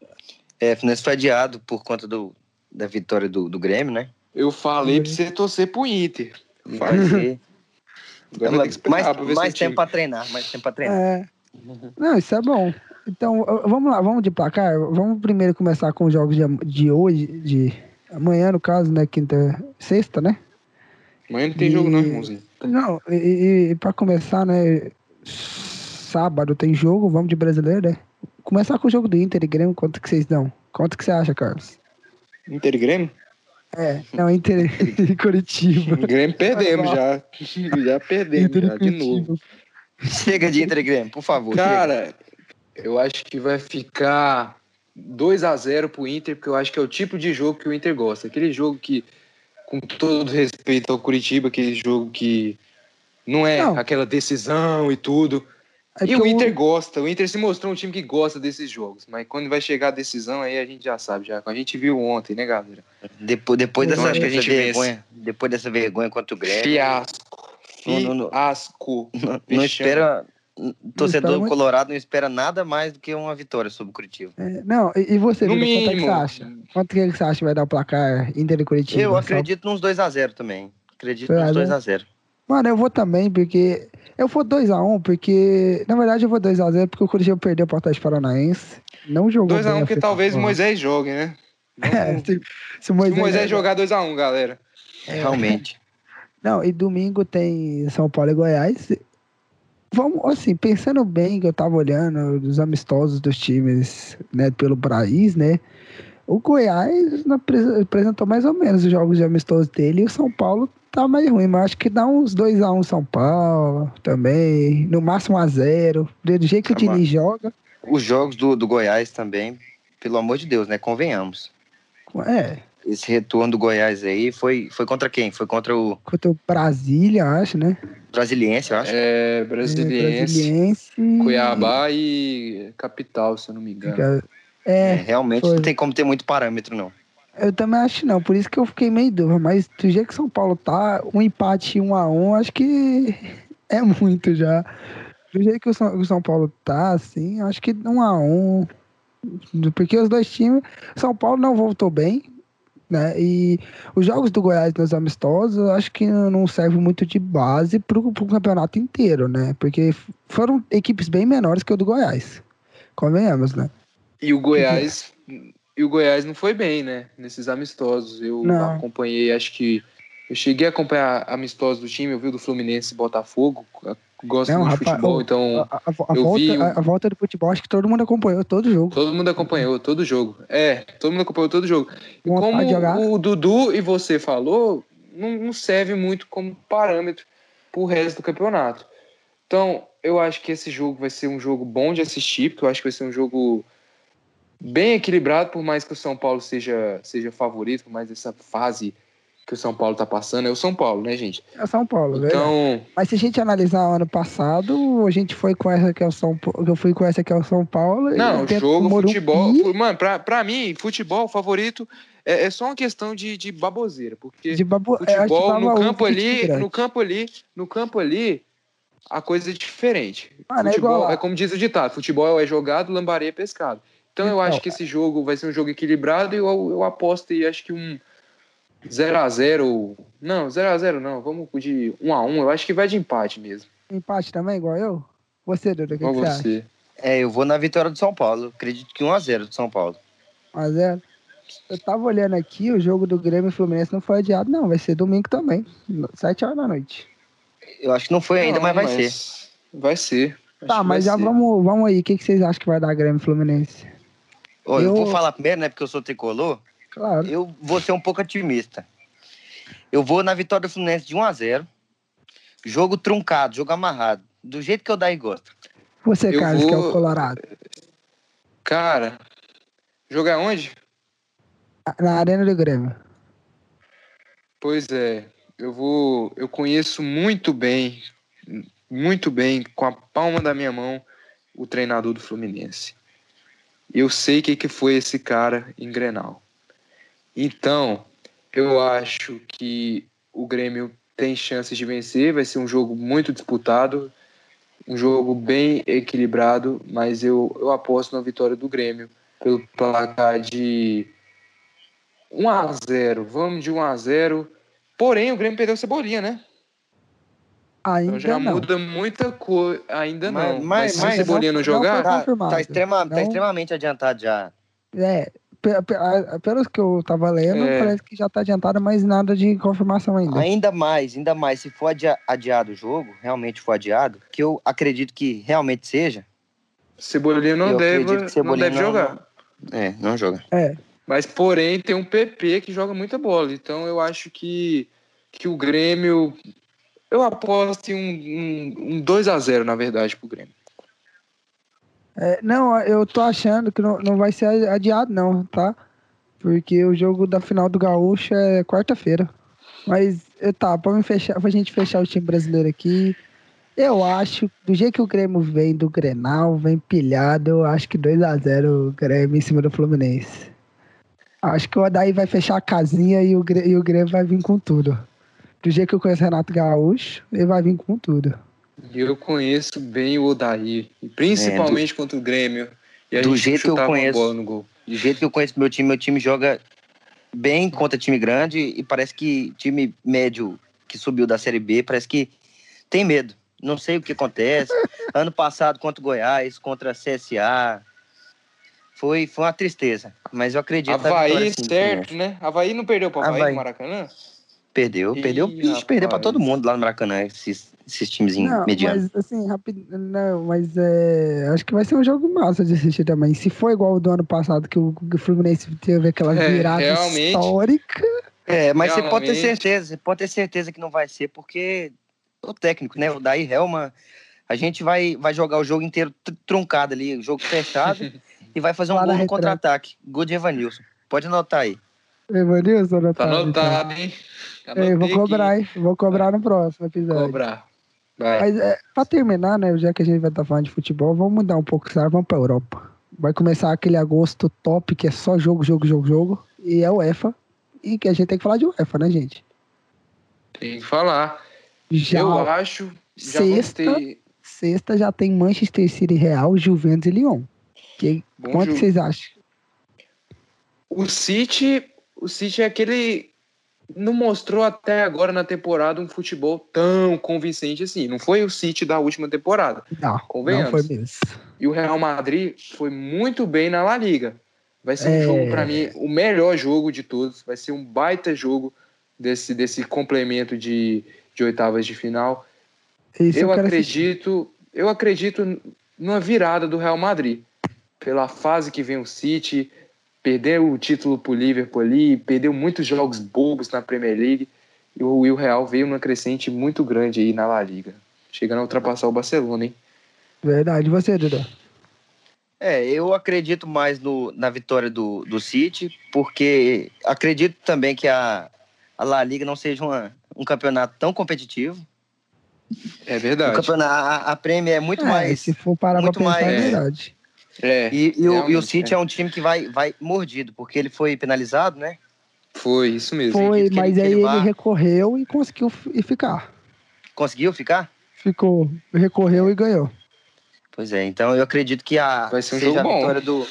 C: É, o Fluminense foi adiado por conta do, da vitória do, do Grêmio, né?
B: Eu falei
A: Uhum.
B: pra você torcer pro Inter. Esperar
C: mais
B: pra
C: mais tempo
B: time.
C: para treinar, mais tempo para treinar.
A: É. Não, isso é bom. Então, vamos lá, vamos de placar. Vamos primeiro começar com os jogos de, de hoje, de amanhã, no caso, né? Quinta, sexta, né?
B: Amanhã não tem jogo, não,
A: E-
B: irmãozinho.
A: Não, e, e, e pra começar, né? Sábado tem jogo, vamos de brasileiro, né? Começar com o jogo do Inter e Grêmio, quanto que vocês dão? Quanto que você acha, Carlos?
B: Inter e Grêmio?
A: É, não, Inter e Curitiba.
B: Grêmio perdemos já. Já perdemos
A: e
B: já, de novo.
C: Chega de Inter e Grêmio, por favor. chega.
B: Eu acho que vai ficar 2 a 0 pro Inter, porque eu acho que é o tipo de jogo que o Inter gosta. Aquele jogo que, com todo respeito ao Curitiba, aquele jogo que não é
A: Não.
B: aquela decisão e tudo.
A: É
B: e o Inter gosta, o Inter se mostrou um time que gosta desses jogos, mas quando vai chegar a decisão aí a gente já sabe, já. A gente viu ontem, né, galera?
C: Depois, depois dessa,
B: acho que a
C: dessa
B: vence.
C: vergonha, depois dessa vergonha contra o Grêmio,
B: Fiasco.
C: Não, não, não.
B: Fiasco.
C: não, não espera. Torcedor
A: muito.
C: colorado não espera nada mais do que uma vitória sobre o Curitiba.
A: É, não, e, e você,
B: No
A: Vitor, quanto é que você acha? Quanto que você acha que vai dar o placar Inter e Curitiba?
C: Eu acredito nos 2x0 também. Acredito
A: Dois a
C: nos
A: zero?
C: 2x0.
A: Mano, eu vou também, porque. Eu vou 2x1, porque. Na verdade, eu vou 2x0, porque o Curitiba perdeu pro Atlético Paranaense. Não jogou
B: 2x1,
A: bem a
B: porque talvez o. Moisés jogue, né?
A: É, se, se o
B: Se o
A: Moisés,
B: Moisés jogar 2x1, galera.
C: Realmente.
A: Não, e domingo tem São Paulo e Goiás. Vamos, assim, pensando bem que eu tava olhando os amistosos dos times, né, pelo país, né? O Goiás apresentou mais ou menos os jogos de amistoso dele e o São Paulo tá mais ruim, mas acho que dá uns 2x1 São Paulo também, no máximo 1x0. Do jeito que o
C: Tá
A: Diniz joga,
C: Os jogos do, do Goiás também, pelo amor de Deus, né? Convenhamos.
A: é,
C: Esse retorno do Goiás aí foi, foi contra quem? Foi contra o
A: contra o Brasília, acho, né?
C: Brasiliense, eu acho.
B: É,
A: É,
B: Brasiliense,
A: Brasiliense.
B: Cuiabá e Capital, se eu não me engano.
C: É,
A: É,
C: realmente
A: foi.
C: não tem como ter muito parâmetro, não.
A: Eu também acho não, por isso que eu fiquei meio dúvida, mas do jeito que São Paulo tá, um empate um a um, acho que é muito já. Do jeito que o São, o São Paulo tá, assim, acho que um a um, porque os dois times, São Paulo não voltou bem, né, e os jogos do Goiás nos amistosos, eu acho que não servem muito de base pro, pro campeonato inteiro, né, porque foram equipes bem menores que o do Goiás, convenhamos, né.
B: E o Goiás. E o Goiás não foi bem, né? Nesses amistosos. Eu
A: Não.
B: acompanhei, acho que. Eu cheguei a acompanhar amistosos do time, eu vi o do Fluminense e Botafogo. Eu Gosto
A: Não,
B: muito de futebol, então.
A: A, a- a
B: eu vi
A: volta,
B: o-
A: a, a volta do futebol, acho que todo mundo acompanhou todo jogo.
B: Todo mundo acompanhou todo jogo. É, todo mundo acompanhou todo jogo. E como o Dudu e você falou, não, não serve muito como parâmetro pro resto do campeonato. Então, eu acho que esse jogo vai ser um jogo bom de assistir, porque eu acho que vai ser um jogo bem equilibrado, por mais que o São Paulo seja, seja favorito, por mais essa fase que o São Paulo tá passando é o São Paulo, né, gente?
A: É o São Paulo, velho.
B: Então,
A: Mas se a gente analisar o ano passado, a gente foi com essa que é o São Paulo. Eu fui com essa que é o São Paulo.
B: não, jogo, futebol. fu- Mano, pra, pra mim, futebol favorito é, é só uma questão de, de baboseira. Porque
A: De babo... é,
B: futebol no campo ali, no campo ali, no campo ali, a coisa é diferente.
A: Mano, é
B: futebol
A: igual lá.
B: é como diz o ditado, futebol é jogado, lambaria é pescado. Então, eu
A: Então,
B: acho que esse jogo vai ser um jogo equilibrado e eu, eu aposto e acho que um 0 a 0 Não, 0 a 0 não, vamos de 1 a 1 eu acho que vai de empate mesmo.
A: Empate também, igual eu? Você, Dudu, o que, que
B: Igual
A: você acha?
B: você.
C: É, eu vou na vitória do São Paulo. Acredito que 1x0 do São Paulo.
A: 1x0. Eu tava olhando aqui, o jogo do Grêmio e Fluminense não foi adiado, não. Vai ser domingo também. 7 horas da noite.
C: Eu acho que não foi ainda,
B: Não,
C: mas vai ser.
B: Vai ser.
A: Tá, mas já
B: ser.
A: vamos, vamos aí. O que, que vocês acham que vai dar Grêmio e Fluminense?
C: Ó, eu...
A: Eu-
C: vou falar primeiro, né? Porque eu sou tricolor.
A: Claro.
C: Eu vou ser um pouco otimista. Eu vou na vitória do Fluminense de 1x0. Jogo truncado, jogo amarrado. Do jeito que eu daí gosto.
A: Você,
B: Eu
A: Carlos, que é o
B: vou-
A: Colorado.
B: Cara, jogar onde?
A: Na Arena do Grêmio.
B: Pois é, eu vou. Eu conheço muito bem, muito bem, com a palma da minha mão, o treinador do Fluminense. Eu sei o que, que foi esse cara em Grenal. Então, eu acho que o Grêmio tem chances de vencer. Vai ser um jogo muito disputado, um jogo bem equilibrado, mas eu, eu aposto na vitória do Grêmio pelo placar de 1 a 0 Vamos de 1 a 0 Porém, o Grêmio perdeu o Cebolinha, né? Então
A: Ainda
B: já
A: não.
B: muda muita coisa. Ainda
C: Mas-
B: não.
C: mas-
B: Mas, se o Cebolinha não
A: não
B: jogar,
A: foi-
C: Tá, tá, extrema- tá
A: Não.
C: extremamente adiantado já.
A: É, pelos que eu tava lendo,
B: É.
A: parece que já tá adiantado, mas nada de confirmação ainda.
C: Ainda mais, ainda mais, se for adia- adiado o jogo, realmente for adiado, que eu acredito que realmente seja,
B: Cebolinha não deve,
C: Cebolinha
B: não deve
C: não-
B: jogar.
C: é, não joga.
A: É,
B: Mas, porém, tem um PP que joga muita bola. Então, eu acho que, que o Grêmio. Eu aposto em um, um, um 2x0, na verdade, pro Grêmio.
A: É, não, eu tô achando que não, não vai ser adiado, não, tá? Porque o jogo da final do Gaúcho é quarta-feira. Mas, eh, tá, pra, fechar, pra gente fechar o time brasileiro aqui, eu acho, do jeito que o Grêmio vem do Grenal, vem pilhado, eu acho que 2x0 o Grêmio em cima do Fluminense. Acho que o Odaí vai fechar a casinha e o, e o Grêmio vai vir com tudo. Do jeito que eu conheço Renato Gaúcho, ele vai vir com tudo.
B: Eu conheço bem o Odair, e principalmente contra o Grêmio. E a
C: do
B: gente
C: jeito que eu conheço.
B: bola no gol.
C: Do jeito que eu conheço meu time, meu time joga bem contra time grande e parece que time médio que subiu da Série B parece que tem medo. Não sei o que acontece. ano passado contra o Goiás, contra a CSA, foi, foi uma tristeza. Mas eu acredito
B: Havaí,
C: vitória, sim, do
B: certo, né? Havaí não perdeu pro Havaí,
C: Havaí.
B: no Maracanã?
C: Perdeu,
B: Ih,
C: perdeu. Ixi, perdeu pra
B: rapaz.
C: todo mundo lá no Maracanã, esses, esses times
A: Não,
C: medianos.
A: mas assim, rápido. Não, mas é, acho que vai ser um jogo massa de assistir também. Se for igual o do ano passado, que o, Fluminense teve aquela
B: É,
A: virada
B: realmente.
A: histórica.
C: É, mas você pode ter
B: Realmente.
C: certeza, você pode ter certeza que não vai ser, porque o técnico, né? O Daí Helman, a gente vai, vai jogar o jogo inteiro tr- truncado ali, o jogo fechado, e vai fazer um gol no contra-ataque. Gol de Evanilson. Pode anotar aí.
A: Evanilson,
B: Tá
A: anotado,
B: anotado, hein?
A: então. Eu vou cobrar,
B: aqui.
A: hein? Vou cobrar no próximo episódio.
B: Cobrar. Vai.
A: Mas é, pra terminar, né? Já que a gente vai estar falando de futebol, vamos mudar um pouco, sabe? Vamos pra Europa. Vai começar aquele agosto top, que é só jogo, jogo, jogo, jogo. E é o UEFA. E que a gente tem que falar de UEFA, né, gente?
B: Tem que falar.
A: Já
B: Eu acho. Já
A: Sexta.
B: ter.
A: sexta já tem Manchester City Real, Juventus e Lyon. Que,
B: Bom
A: quanto
B: jogo.
A: vocês acham?
B: O City. O City é aquele. Não mostrou até agora na temporada um futebol tão convincente assim. Não foi o City da última temporada.
A: Não,
B: Convenhamos.
A: não foi mesmo.
B: E o Real Madrid foi muito bem na La Liga. Vai ser um
A: É.
B: jogo, para mim, o melhor jogo de todos. Vai ser um baita jogo desse, desse complemento de, de oitavas de final.
A: Isso
B: eu acredito, eu acredito numa virada do Real Madrid. Pela fase que vem o City, perdeu o título pro Liverpool ali, perdeu muitos jogos bobos na Premier League. E o, e o Real veio numa crescente muito grande aí na La Liga. Chegando a ultrapassar o Barcelona, hein?
A: Verdade. E você, Duda?
C: É, eu acredito mais no, na vitória do, do City, porque acredito também que a, a La Liga não seja uma, um campeonato tão competitivo.
B: É
C: O
B: verdade.
C: campeonato, a, a Premier é muito
A: É,
C: mais.
A: se for parar
C: muito
A: pra pensar,
C: mais-
A: é verdade.
B: É,
C: E, e o, e o City
B: é.
C: é. um time que vai, vai mordido, porque ele foi penalizado, né?
B: Foi, isso mesmo.
A: Foi,
C: que
A: mas
C: ele-
A: aí
C: ele
A: ele
C: vá-
A: recorreu e conseguiu e ficar.
C: Conseguiu ficar?
A: Ficou, recorreu e ganhou.
C: Pois é, então eu acredito que a,
B: Vai ser um
C: seja
B: jogo
C: a
B: bom.
C: vitória do,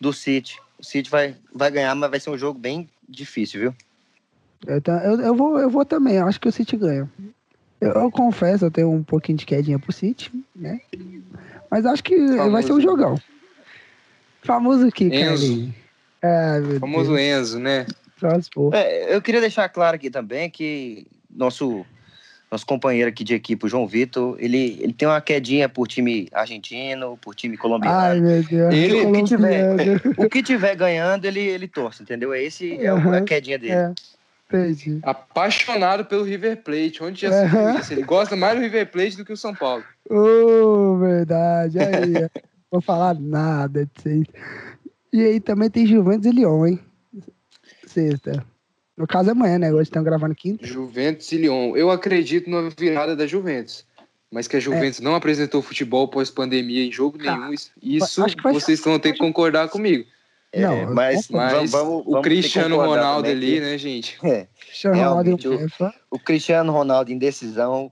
C: do City. O City vai, vai ganhar, mas vai ser um jogo bem difícil, viu?
A: Eu, eu, eu vou, eu vou também, eu acho que o City ganha. Eu, eu confesso, eu tenho um pouquinho de quedinha pro City, né? Mas acho que vai
B: Famoso.
A: ser um jogão. Famoso aqui,
B: Enzo.
A: É,
B: O famoso
A: Deus.
B: Enzo, né?
C: É, eu queria deixar claro aqui também que nosso, nosso companheiro aqui de equipe, o João Vitor, ele, ele tem uma quedinha por time argentino, por time colombiano.
A: Ai, meu Deus.
B: Ele-
C: o que tiver, o que tiver ganhando, ele, ele torce, entendeu? É Esse é
A: Aham.
C: a quedinha dele.
A: É, entendi.
B: Apaixonado pelo River Plate. Onde já se
A: Aham.
B: viu isso? Ele gosta mais do River Plate do que o São Paulo.
A: Ô, verdade. Aí, ó. vou falar nada de vocês. E aí também tem Juventus e Lyon, hein? Sexta. No caso é amanhã, né? Hoje estamos gravando quinta.
B: Juventus e Lyon. Eu acredito na virada da Juventus. Mas que a Juventus não apresentou futebol pós-pandemia em jogo
A: Ah,
B: nenhum. Isso- vocês vão ter que concordar comigo.
C: É,
A: Não,
C: mas
B: Mas
C: vamos, vamos,
B: o Cristiano Ronaldo ali,
C: que-
B: né, gente?
C: É,
A: Cristiano Ronaldo
C: o- o Cristiano Ronaldo em decisão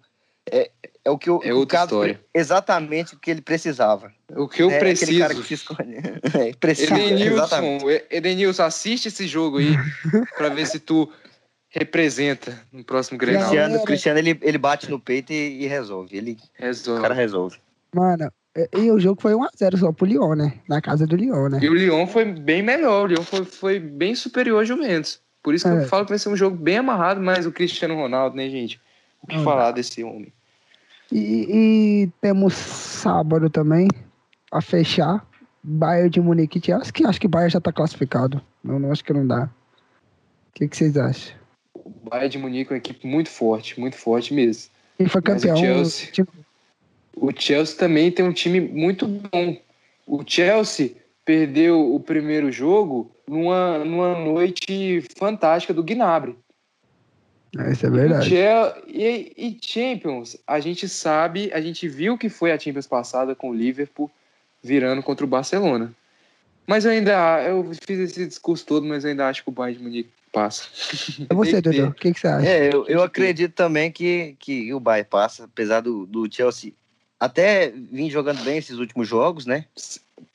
C: é, é o que o,
B: É
C: o
B: outra
C: caso-
B: história.
C: exatamente o que ele precisava.
B: O que eu
C: é aquele
B: preciso.
C: cara que se escolhe. É, precisa.
B: Edenilson, Edenilson, assiste esse jogo aí pra ver se tu representa no próximo Grenal.
A: Cristiano-
C: Cristiano, Cristiano ele, ele bate no peito e, e resolve. Ele, o
B: Resolve.
C: cara resolve.
A: Mano, e- o jogo foi 1x0 só pro Lyon, né? Na casa do Lyon, né?
B: E o Lyon foi bem melhor, o Lyon foi, foi bem superior ao Juventus. Por isso que
A: É.
B: eu falo que vai ser um jogo bem amarrado, mas o Cristiano Ronaldo, né, gente? O que
A: Não
B: falar desse homem?
A: E, e temos sábado também, a fechar, Bayern de Munique e Chelsea, que acho que o Bayern já tá classificado. Não, não acho que não dá. O que, que vocês acham?
B: O Bayern de Munique é uma equipe muito forte, muito forte mesmo.
A: Quem foi
B: Mas o
A: campeão?
B: Chelsea-
A: tipo,
B: O Chelsea também tem um time muito bom. O Chelsea perdeu o primeiro jogo numa, numa noite fantástica do Gnabry.
A: Isso é verdade.
B: E, e Champions, a gente sabe, a gente viu que foi a Champions passada com o Liverpool virando contra o Barcelona. Mas eu ainda, eu fiz esse discurso todo, mas eu ainda acho que o Bayern de Munique passa.
A: É você. Dudu. O que, que você acha?
C: É, eu, eu acredito também que, que o Bayern passa, apesar do, do Chelsea até vir jogando bem esses últimos jogos, né?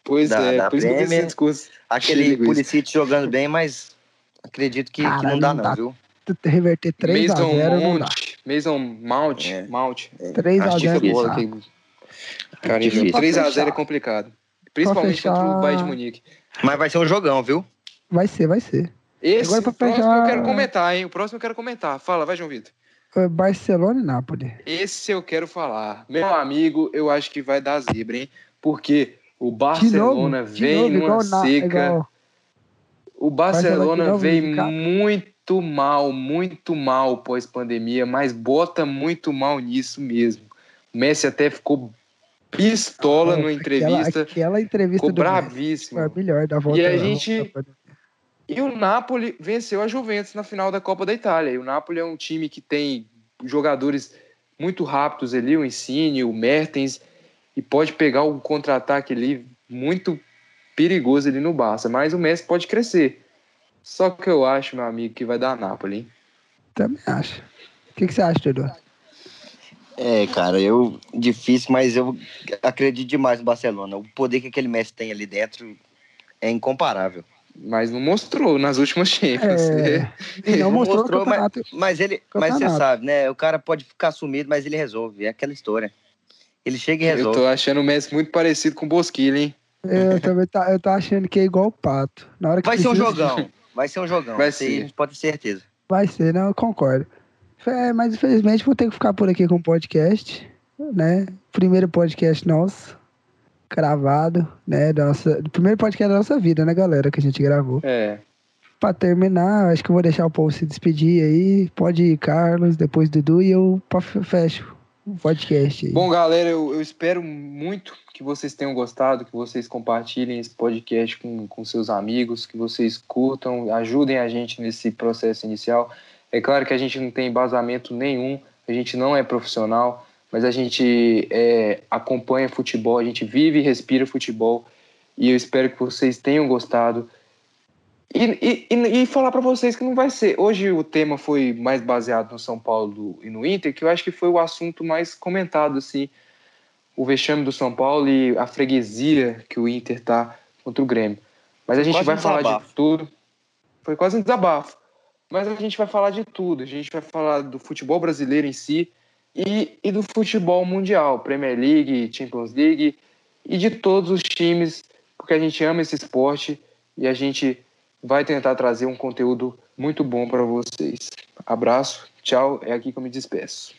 B: Pois
C: Da-
B: é,
C: da
B: por isso que eu fiz esse
C: Premier.
B: discurso.
C: Aquele. Pulisic jogando bem, mas acredito que, que não dá
A: não
C: não,
A: dá.
C: viu?
A: Reverter 3x0
B: Mason
A: não dá.
B: Mount, Mason Mount,
C: É.
B: Mount.
A: 3
C: Acho
A: a 0
C: difícil.
B: bola
A: não dá.
B: Cara,
C: Difícil.
B: 3x0 é complicado. Principalmente
A: Pra fechar-
B: contra o Bayern de Munique.
C: Mas vai ser um jogão, viu?
A: Vai ser, vai ser.
B: Esse,
A: Agora pra
B: o próximo eu quero comentar, hein? O próximo eu quero comentar. Fala, vai, João Vitor.
A: Barcelona e Nápoles.
B: Esse eu quero falar. Meu amigo, eu acho que vai dar zebra, hein? Porque o
A: De
B: Barcelona
A: novo, de
B: vem
A: novo,
B: numa
A: na-
B: seca.
A: igual-
B: O
A: Barcelona
B: Barcelona vem
A: cara.
B: Muito mal, muito mal pós-pandemia, mas bota muito mal nisso mesmo. O Messi até ficou pistola numa entrevista,
A: Aquela, entrevista
B: ficou
A: do Messi
B: bravíssimo.
A: foi a melhor da volta.
B: E a gente- E o Napoli venceu a Juventus na final da Copa da Itália. E o Napoli é um time que tem jogadores muito rápidos ali, o Insigne, o Mertens, e pode pegar o contra-ataque ali muito perigoso ali no Barça. Mas o Messi pode crescer. Só que eu acho, meu amigo, que vai dar Napoli, hein?
A: Também acho. O que, que você acha, Dudu?
C: É, cara, eu difícil, mas eu acredito demais no Barcelona. O poder que aquele Messi tem ali dentro é incomparável.
B: Mas não mostrou nas últimas Champions.
A: É, e não mostrou,
C: mostrou,
A: campeonato.
C: Mas ele, mas você sabe, né? O cara pode ficar sumido, mas ele resolve. É aquela história. Ele chega e
B: Eu
C: resolve.
B: tô achando o Messi muito parecido com o Bosquilha, hein?
A: Eu também tá, eu tô achando que é igual o Pato. Na hora que
C: Vai ser um
A: precisa-
C: jogão. Vai ser um jogão.
B: Vai ser.
C: a gente pode ter certeza.
A: Vai ser, não, eu concordo. É, mas infelizmente vou ter que ficar por aqui com o podcast, né? Primeiro podcast nosso, gravado, né? da Nossa, primeiro podcast da nossa vida, né, galera, que a gente gravou.
B: É.
A: Pra terminar, acho que eu vou deixar o povo se despedir aí. Pode ir, Carlos, depois Dudu e eu fecho podcast aí.
B: Bom, galera, eu, eu espero muito que vocês tenham gostado, que vocês compartilhem esse podcast com, com seus amigos, que vocês curtam, ajudem a gente nesse processo inicial. É claro que a gente não tem embasamento nenhum, a gente não é profissional, mas a gente é, acompanha futebol, a gente vive e respira futebol e eu espero que vocês tenham gostado. E, e, e falar para vocês que não vai ser. Hoje o tema foi mais baseado no São Paulo e no Inter, que eu acho que foi o assunto mais comentado, assim, o vexame do São Paulo e a freguesia que o Inter tá contra o Grêmio. Mas a gente vai falar de tudo. Foi quase um desabafo. Mas a gente vai falar de tudo. A gente vai falar do futebol brasileiro em si e, e do futebol mundial, Premier League, Champions League e de todos os times, porque a gente ama esse esporte e a gente vai tentar trazer um conteúdo muito bom para vocês. Abraço, tchau, é aqui que eu me despeço.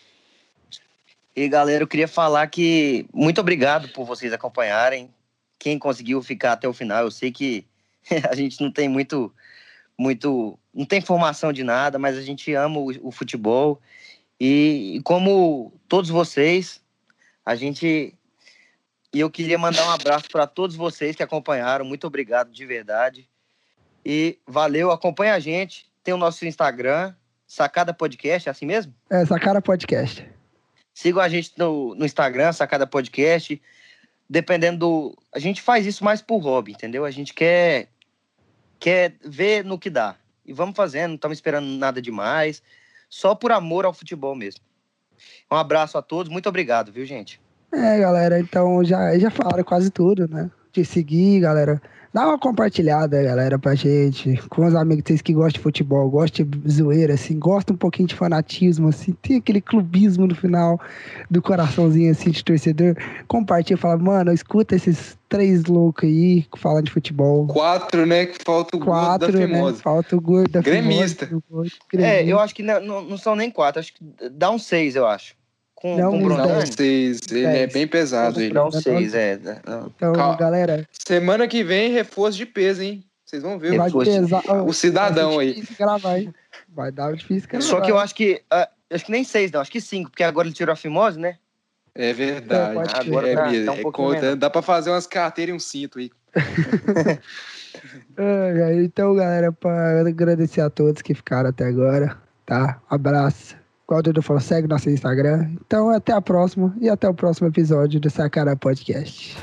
C: E galera, eu queria falar que muito obrigado por vocês acompanharem. Quem conseguiu ficar até o final, eu sei que a gente não tem muito, muito, não tem formação de nada, mas a gente ama o, o futebol e como todos vocês, a gente e eu queria mandar um abraço para todos vocês que acompanharam. Muito obrigado de verdade. E valeu, acompanha a gente. Tem o nosso Instagram, Sacada Podcast, é assim mesmo?
A: É, Sacada Podcast.
C: Sigam a gente no, no Instagram, Sacada Podcast. Dependendo do. A gente faz isso mais por hobby, entendeu? A gente quer, quer ver no que dá. E vamos fazendo, não estamos esperando nada demais. Só por amor ao futebol mesmo. Um abraço a todos, muito obrigado, viu, gente?
A: É, galera, então já, já falaram quase tudo, né? De seguir, galera. Dá uma compartilhada, galera, pra gente. Com os amigos vocês que gostam de futebol, gostam de zoeira, assim, gostam um pouquinho de fanatismo, assim, tem aquele clubismo no final do coraçãozinho, assim, de torcedor. Compartilha, fala, mano, escuta esses três loucos aí falando de futebol.
B: Quatro, né? Que falta o
A: quatro, gordo da Né? Falta o gordo da
B: Gremista.
C: Gremista. É, eu acho que não, não são nem quatro, acho que dá um seis, eu acho
B: com, não, com o Bruno Não, seis. Ele é bem pesado. Ele.
C: Não, seis, é.
A: Então, Calma. galera.
B: Semana que vem, reforço de peso, hein? Vocês vão ver
A: vai pesar,
B: o cidadão aí.
A: Gravar, hein? Vai dar difícil gravar.
C: Só que eu acho que. Uh, acho que nem seis, não. Acho que cinco, porque agora ele tirou a fimose, né?
B: É verdade. É, agora é, tá, tá um é, conta, dá pra fazer umas carteiras e um cinto aí.
A: então, galera, para agradecer a todos que ficaram até agora, tá? Abraço. Igual o Dudu falou, segue nosso Instagram. Então, até a próxima e até o próximo episódio do Sacara Podcast.